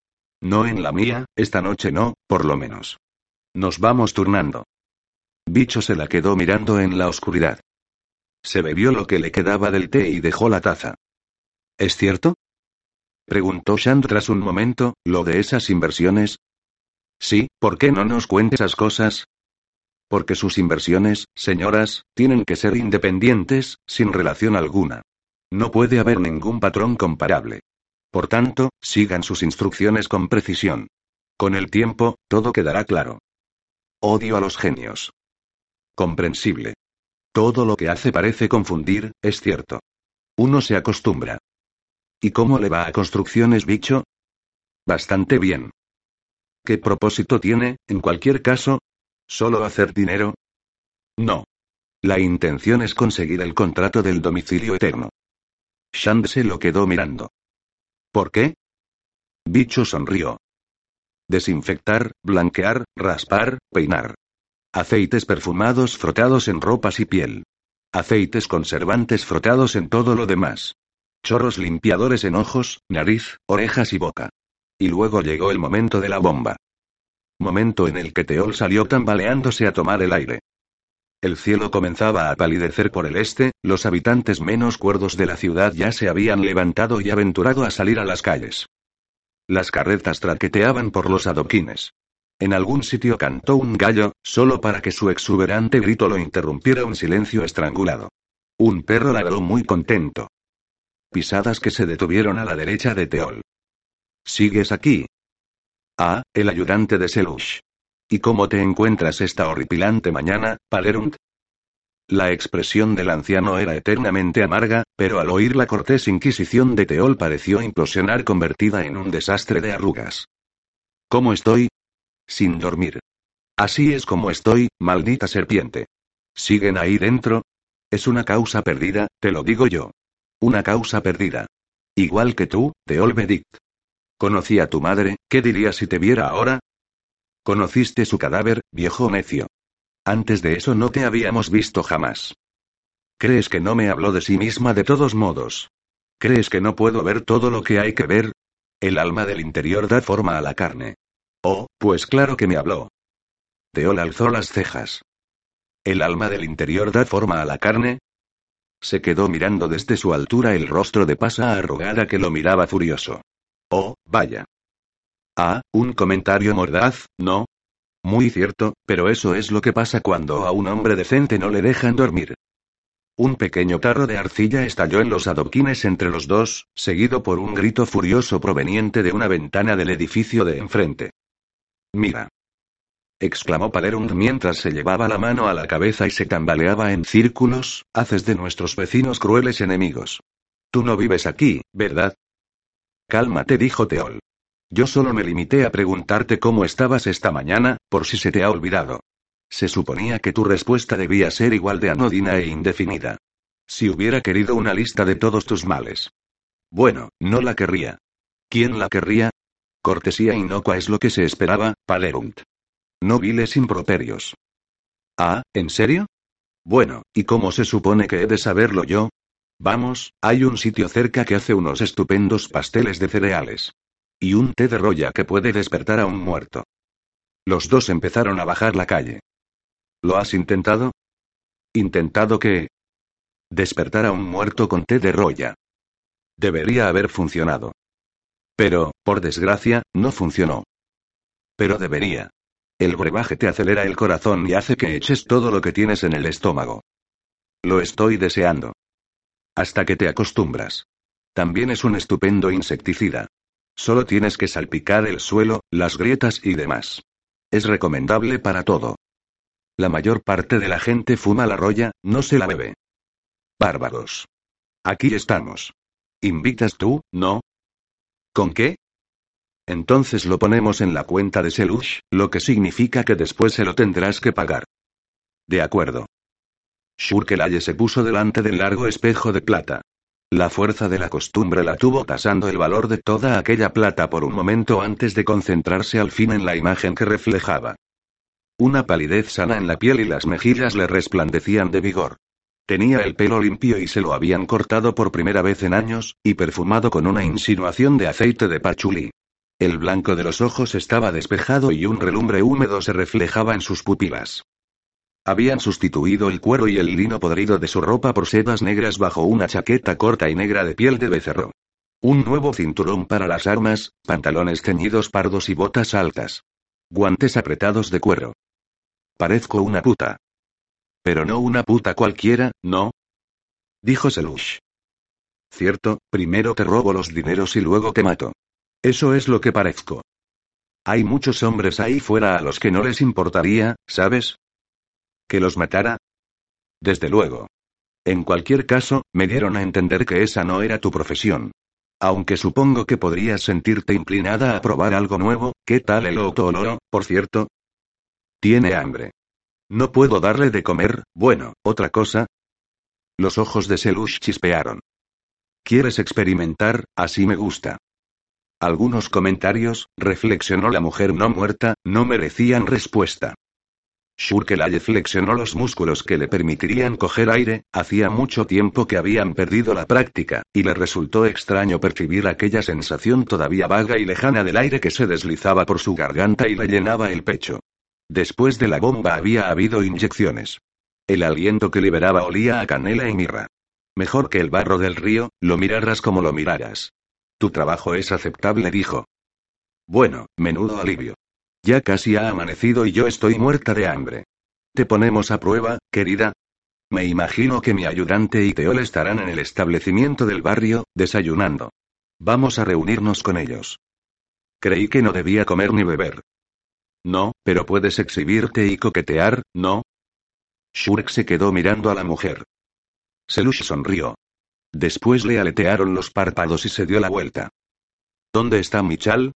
No en la mía, esta noche no, por lo menos. Nos vamos turnando. Bicho se la quedó mirando en la oscuridad. Se bebió lo que le quedaba del té y dejó la taza. ¿Es cierto? Preguntó Shand tras un momento, ¿lo de esas inversiones? Sí, ¿por qué no nos cuente esas cosas? Porque sus inversiones, señoras, tienen que ser independientes, sin relación alguna. No puede haber ningún patrón comparable. Por tanto, sigan sus instrucciones con precisión. Con el tiempo, todo quedará claro. Odio a los genios. Comprensible. Todo lo que hace parece confundir, es cierto. Uno se acostumbra. ¿Y cómo le va a construcciones, bicho? Bastante bien. ¿Qué propósito tiene, en cualquier caso? ¿Solo hacer dinero? No. La intención es conseguir el contrato del domicilio eterno. Shand se lo quedó mirando. ¿Por qué? Bicho sonrió. Desinfectar, blanquear, raspar, peinar. Aceites perfumados frotados en ropas y piel. Aceites conservantes frotados en todo lo demás. Chorros limpiadores en ojos, nariz, orejas y boca. Y luego llegó el momento de la bomba. Momento en el que Teol salió tambaleándose a tomar el aire. El cielo comenzaba a palidecer por el este, los habitantes menos cuerdos de la ciudad ya se habían levantado y aventurado a salir a las calles. Las carretas traqueteaban por los adoquines. En algún sitio cantó un gallo, solo para que su exuberante grito lo interrumpiera un silencio estrangulado. Un perro ladró muy contento. Pisadas que se detuvieron a la derecha de Teol. ¿Sigues aquí? Ah, el ayudante de Selush. ¿Y cómo te encuentras esta horripilante mañana, Palerunt? La expresión del anciano era eternamente amarga, pero al oír la cortés inquisición de Teol pareció implosionar convertida en un desastre de arrugas. ¿Cómo estoy? Sin dormir. Así es como estoy, maldita serpiente. ¿Siguen ahí dentro? Es una causa perdida, te lo digo yo. Una causa perdida. Igual que tú, Teol Bedict. Conocí a tu madre, ¿qué dirías si te viera ahora? Conociste su cadáver, viejo necio. Antes de eso no te habíamos visto jamás. ¿Crees que no me habló de sí misma de todos modos? ¿Crees que no puedo ver todo lo que hay que ver? El alma del interior da forma a la carne. Oh, pues claro que me habló. Teol alzó las cejas. ¿El alma del interior da forma a la carne? Se quedó mirando desde su altura el rostro de pasa arrugada que lo miraba furioso. Oh, vaya. Ah, un comentario mordaz, ¿no? Muy cierto, pero eso es lo que pasa cuando a un hombre decente no le dejan dormir. Un pequeño tarro de arcilla estalló en los adoquines entre los dos, seguido por un grito furioso proveniente de una ventana del edificio de enfrente. Mira. Exclamó Palerund mientras se llevaba la mano a la cabeza y se tambaleaba en círculos, haces de nuestros vecinos crueles enemigos. Tú no vives aquí, ¿verdad? Cálmate, dijo Teol. Yo solo me limité a preguntarte cómo estabas esta mañana, por si se te ha olvidado. Se suponía que tu respuesta debía ser igual de anodina e indefinida. Si hubiera querido una lista de todos tus males. Bueno, no la querría. ¿Quién la querría? Cortesía inocua es lo que se esperaba, Palerunt. No viles improperios. Ah, ¿en serio? Bueno, ¿y cómo se supone que he de saberlo yo? Vamos, hay un sitio cerca que hace unos estupendos pasteles de cereales. Y un té de roya que puede despertar a un muerto. Los dos empezaron a bajar la calle. ¿Lo has intentado? ¿Intentado qué? Despertar a un muerto con té de roya. Debería haber funcionado. Pero, por desgracia, no funcionó. Pero debería. El brebaje te acelera el corazón y hace que eches todo lo que tienes en el estómago. Lo estoy deseando. Hasta que te acostumbras. También es un estupendo insecticida. Solo tienes que salpicar el suelo, las grietas y demás. Es recomendable para todo. La mayor parte de la gente fuma la roya, no se la bebe. Bárbaros. Aquí estamos. ¿Invitas tú, no? ¿Con qué? Entonces lo ponemos en la cuenta de Selush, lo que significa que después se lo tendrás que pagar. De acuerdo. Shurkelaye se puso delante del largo espejo de plata. La fuerza de la costumbre la tuvo tasando el valor de toda aquella plata por un momento antes de concentrarse al fin en la imagen que reflejaba. Una palidez sana en la piel y las mejillas le resplandecían de vigor. Tenía el pelo limpio y se lo habían cortado por primera vez en años, y perfumado con una insinuación de aceite de pachulí. El blanco de los ojos estaba despejado y un relumbre húmedo se reflejaba en sus pupilas. Habían sustituido el cuero y el lino podrido de su ropa por sedas negras bajo una chaqueta corta y negra de piel de becerro. Un nuevo cinturón para las armas, pantalones ceñidos pardos y botas altas. Guantes apretados de cuero. Parezco una puta. Pero no una puta cualquiera, ¿no? Dijo Selush. Cierto, primero te robo los dineros y luego te mato. Eso es lo que parezco. Hay muchos hombres ahí fuera a los que no les importaría, ¿sabes? ¿Que los matara? Desde luego. En cualquier caso, me dieron a entender que esa no era tu profesión. Aunque supongo que podrías sentirte inclinada a probar algo nuevo, ¿qué tal el otoloro, por cierto? Tiene hambre. No puedo darle de comer, bueno, otra cosa. Los ojos de Selush chispearon. ¿Quieres experimentar? Así me gusta. Algunos comentarios, reflexionó la mujer no muerta, no merecían respuesta. Shurkelaye flexionó los músculos que le permitirían coger aire, hacía mucho tiempo que habían perdido la práctica, y le resultó extraño percibir aquella sensación todavía vaga y lejana del aire que se deslizaba por su garganta y le llenaba el pecho. Después de la bomba había habido inyecciones. El aliento que liberaba olía a canela y mirra. Mejor que el barro del río, lo miraras como lo miraras. Tu trabajo es aceptable, dijo. Bueno, menudo alivio. Ya casi ha amanecido y yo estoy muerta de hambre. ¿Te ponemos a prueba, querida? Me imagino que mi ayudante y Teol estarán en el establecimiento del barrio, desayunando. Vamos a reunirnos con ellos. Creí que no debía comer ni beber. No, pero puedes exhibirte y coquetear, ¿no? Shurk se quedó mirando a la mujer. Selush sonrió. Después le aletearon los párpados y se dio la vuelta. ¿Dónde está Michal?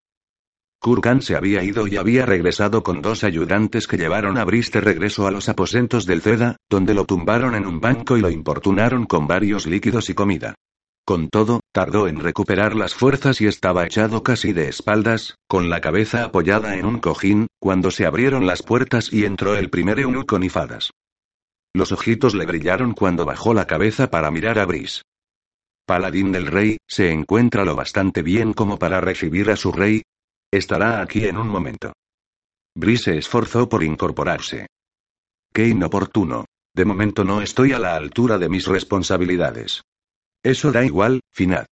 Kurkan se había ido y había regresado con dos ayudantes que llevaron a Brice de regreso a los aposentos del Ceda, donde lo tumbaron en un banco y lo importunaron con varios líquidos y comida. Con todo, tardó en recuperar las fuerzas y estaba echado casi de espaldas, con la cabeza apoyada en un cojín, cuando se abrieron las puertas y entró el primer eunuco Nifadas. Los ojitos le brillaron cuando bajó la cabeza para mirar a Brice. Paladín del rey, ¿se encuentra lo bastante bien como para recibir a su rey? Estará aquí en un momento. Brice se esforzó por incorporarse. Qué inoportuno. De momento no estoy a la altura de mis responsabilidades. Eso da igual, Finad.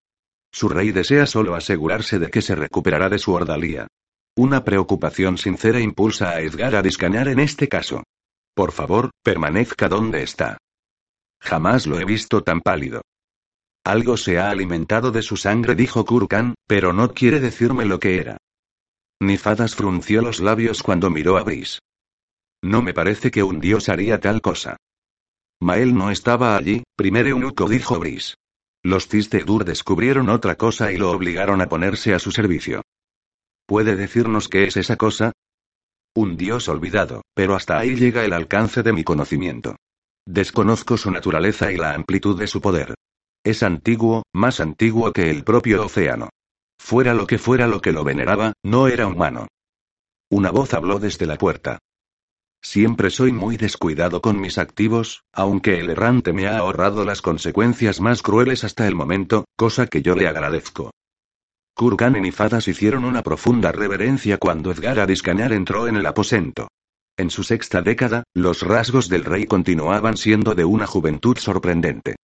Su rey desea solo asegurarse de que se recuperará de su ordalía. Una preocupación sincera impulsa a Edgar a discañar en este caso. Por favor, permanezca donde está. Jamás lo he visto tan pálido. Algo se ha alimentado de su sangre, dijo Kurkan, pero no quiere decirme lo que era. Nifadas frunció los labios cuando miró a Brice. No me parece que un dios haría tal cosa. Mael no estaba allí, primer eunuco dijo Brice. Los Cistedur descubrieron otra cosa y lo obligaron a ponerse a su servicio. ¿Puede decirnos qué es esa cosa? Un dios olvidado, pero hasta ahí llega el alcance de mi conocimiento. Desconozco su naturaleza y la amplitud de su poder. Es antiguo, más antiguo que el propio océano. Fuera lo que fuera lo que lo veneraba, no era humano. Una voz habló desde la puerta. Siempre soy muy descuidado con mis activos, aunque el errante me ha ahorrado las consecuencias más crueles hasta el momento, cosa que yo le agradezco. Kurgan y Nifadas hicieron una profunda reverencia cuando Edgar Adiscanar entró en el aposento. En su sexta década, los rasgos del rey continuaban siendo de una juventud sorprendente.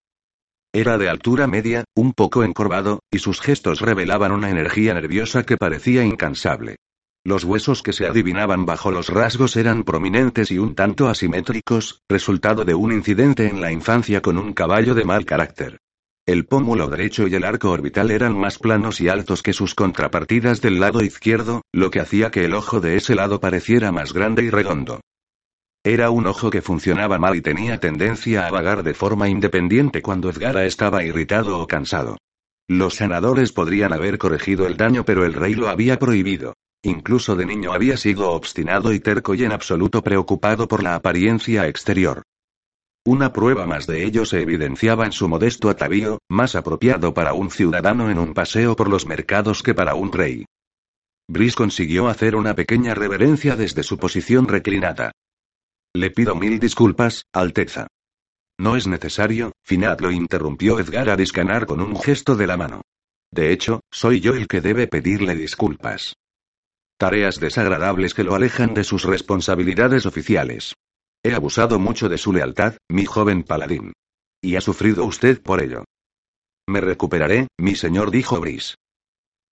Era de altura media, un poco encorvado, y sus gestos revelaban una energía nerviosa que parecía incansable. Los huesos que se adivinaban bajo los rasgos eran prominentes y un tanto asimétricos, resultado de un incidente en la infancia con un caballo de mal carácter. El pómulo derecho y el arco orbital eran más planos y altos que sus contrapartidas del lado izquierdo, lo que hacía que el ojo de ese lado pareciera más grande y redondo. Era un ojo que funcionaba mal y tenía tendencia a vagar de forma independiente cuando Edgara estaba irritado o cansado. Los sanadores podrían haber corregido el daño pero el rey lo había prohibido. Incluso de niño había sido obstinado y terco y en absoluto preocupado por la apariencia exterior. Una prueba más de ello se evidenciaba en su modesto atavío, más apropiado para un ciudadano en un paseo por los mercados que para un rey. Brice consiguió hacer una pequeña reverencia desde su posición reclinada. Le pido mil disculpas, Alteza. No es necesario, Finat lo interrumpió Edgar a discanar con un gesto de la mano. De hecho, soy yo el que debe pedirle disculpas. Tareas desagradables que lo alejan de sus responsabilidades oficiales. He abusado mucho de su lealtad, mi joven paladín. Y ha sufrido usted por ello. Me recuperaré, mi señor, dijo Brice.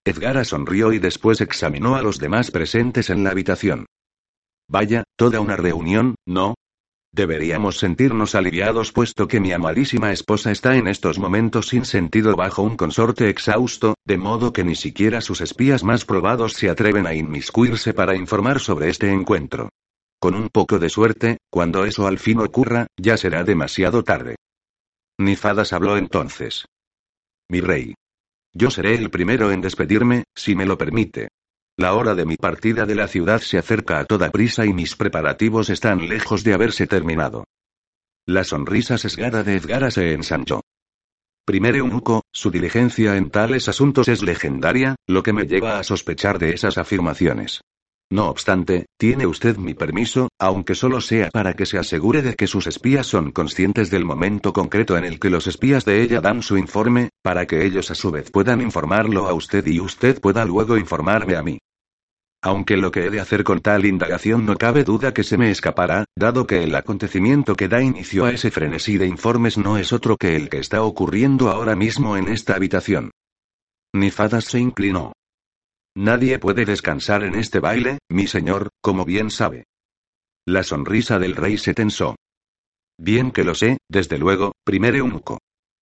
Edgara sonrió y después examinó a los demás presentes en la habitación. Vaya, toda una reunión, ¿no? Deberíamos sentirnos aliviados puesto que mi amadísima esposa está en estos momentos sin sentido bajo un consorte exhausto, de modo que ni siquiera sus espías más probados se atreven a inmiscuirse para informar sobre este encuentro. Con un poco de suerte, cuando eso al fin ocurra, ya será demasiado tarde. Nifadas habló entonces. Mi rey. Yo seré el primero en despedirme, si me lo permite. La hora de mi partida de la ciudad se acerca a toda prisa y mis preparativos están lejos de haberse terminado. La sonrisa sesgada de Edgara se ensanchó. Primer eunuco, su diligencia en tales asuntos es legendaria, lo que me lleva a sospechar de esas afirmaciones. No obstante, tiene usted mi permiso, aunque solo sea para que se asegure de que sus espías son conscientes del momento concreto en el que los espías de ella dan su informe, para que ellos a su vez puedan informarlo a usted y usted pueda luego informarme a mí. Aunque lo que he de hacer con tal indagación no cabe duda que se me escapará, dado que el acontecimiento que da inicio a ese frenesí de informes no es otro que el que está ocurriendo ahora mismo en esta habitación. Nifadas se inclinó. Nadie puede descansar en este baile, mi señor, como bien sabe. La sonrisa del rey se tensó. Bien que lo sé, desde luego, primer eunuco.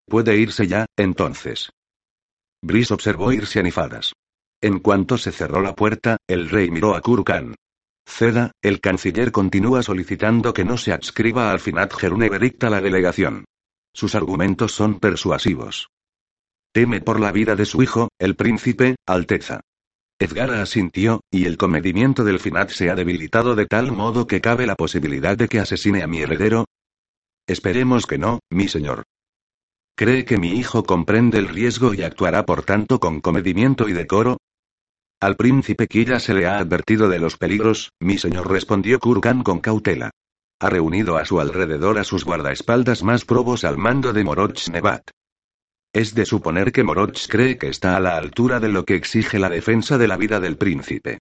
Puede irse ya, entonces. Brice observó irse a Nifadas. En cuanto se cerró la puerta, el rey miró a Kurkan. Ceda, el canciller continúa solicitando que no se adscriba al Finat Gerune a la delegación. Sus argumentos son persuasivos. Teme por la vida de su hijo, el príncipe, Alteza. Edgara asintió, y el comedimiento del Finat se ha debilitado de tal modo que cabe la posibilidad de que asesine a mi heredero. Esperemos que no, mi señor. ¿Cree que mi hijo comprende el riesgo y actuará por tanto con comedimiento y decoro? Al príncipe Killa se le ha advertido de los peligros, mi señor respondió Kurgan con cautela. Ha reunido a su alrededor a sus guardaespaldas más probos al mando de Moroch Nebat. Es de suponer que Moroch cree que está a la altura de lo que exige la defensa de la vida del príncipe.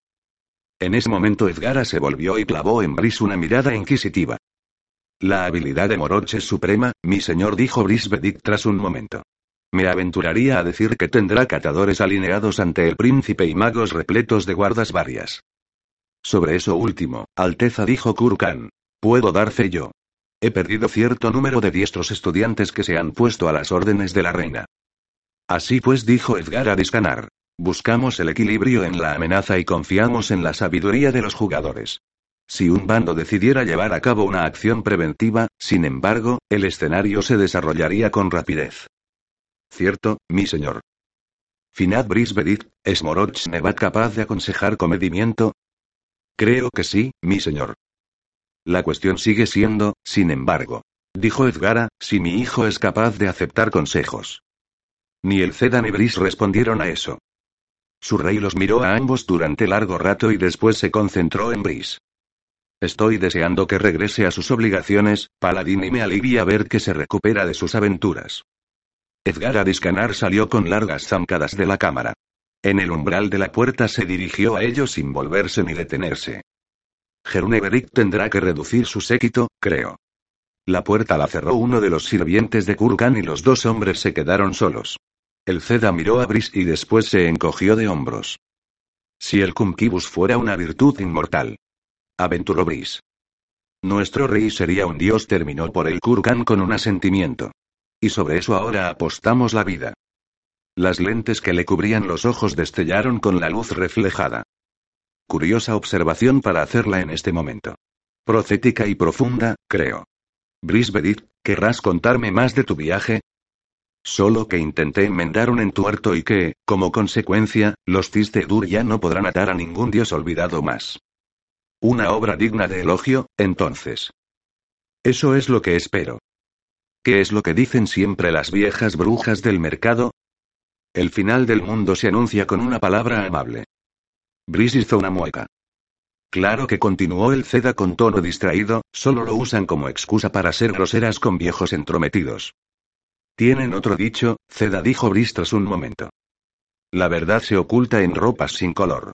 En ese momento Edgara se volvió y clavó en Brice una mirada inquisitiva. La habilidad de Moroch es suprema, mi señor dijo Brice Bedic tras un momento. Me aventuraría a decir que tendrá catadores alineados ante el príncipe y magos repletos de guardas varias. Sobre eso último, Alteza dijo Kurkan. Puedo dar fe yo. He perdido cierto número de diestros estudiantes que se han puesto a las órdenes de la reina. Así pues, dijo Edgar a Discanar. Buscamos el equilibrio en la amenaza y confiamos en la sabiduría de los jugadores. Si un bando decidiera llevar a cabo una acción preventiva, sin embargo, el escenario se desarrollaría con rapidez. Cierto, mi señor. Finad Brisbedit, ¿es Moroch Nevat capaz de aconsejar comedimiento? Creo que sí, mi señor. La cuestión sigue siendo, sin embargo, dijo Edgara, si mi hijo es capaz de aceptar consejos. Ni el Ceda ni Brice respondieron a eso. Su rey los miró a ambos durante largo rato y después se concentró en Brice. Estoy deseando que regrese a sus obligaciones, Paladín, y me alivia ver que se recupera de sus aventuras. Edgar Adiscanar salió con largas zancadas de la cámara. En el umbral de la puerta se dirigió a ellos sin volverse ni detenerse. Beric tendrá que reducir su séquito, creo. La puerta la cerró uno de los sirvientes de Kurgan y los dos hombres se quedaron solos. El Ceda miró a Brice y después se encogió de hombros. Si el Kumkibus fuera una virtud inmortal, aventuró Brice. Nuestro rey sería un dios, terminó por el Kurgan con un asentimiento. Y sobre eso ahora apostamos la vida. Las lentes que le cubrían los ojos destellaron con la luz reflejada. Curiosa observación para hacerla en este momento. Profética y profunda, creo. Brisbedit, ¿querrás contarme más de tu viaje? Solo que intenté enmendar un entuerto y que, como consecuencia, los Tistedur ya no podrán atar a ningún dios olvidado más. Una obra digna de elogio, entonces. Eso es lo que espero. ¿Qué es lo que dicen siempre las viejas brujas del mercado? El final del mundo se anuncia con una palabra amable. Brice hizo una mueca. Claro que continuó el Ceda con tono distraído, solo lo usan como excusa para ser groseras con viejos entrometidos. Tienen otro dicho, Ceda dijo Brice tras un momento. La verdad se oculta en ropas sin color.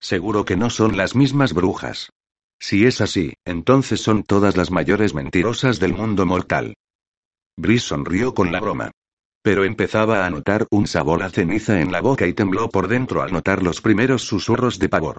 Seguro que no son las mismas brujas. Si es así, entonces son todas las mayores mentirosas del mundo mortal. Brice sonrió con la broma. Pero empezaba a notar un sabor a ceniza en la boca y tembló por dentro al notar los primeros susurros de pavor.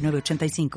85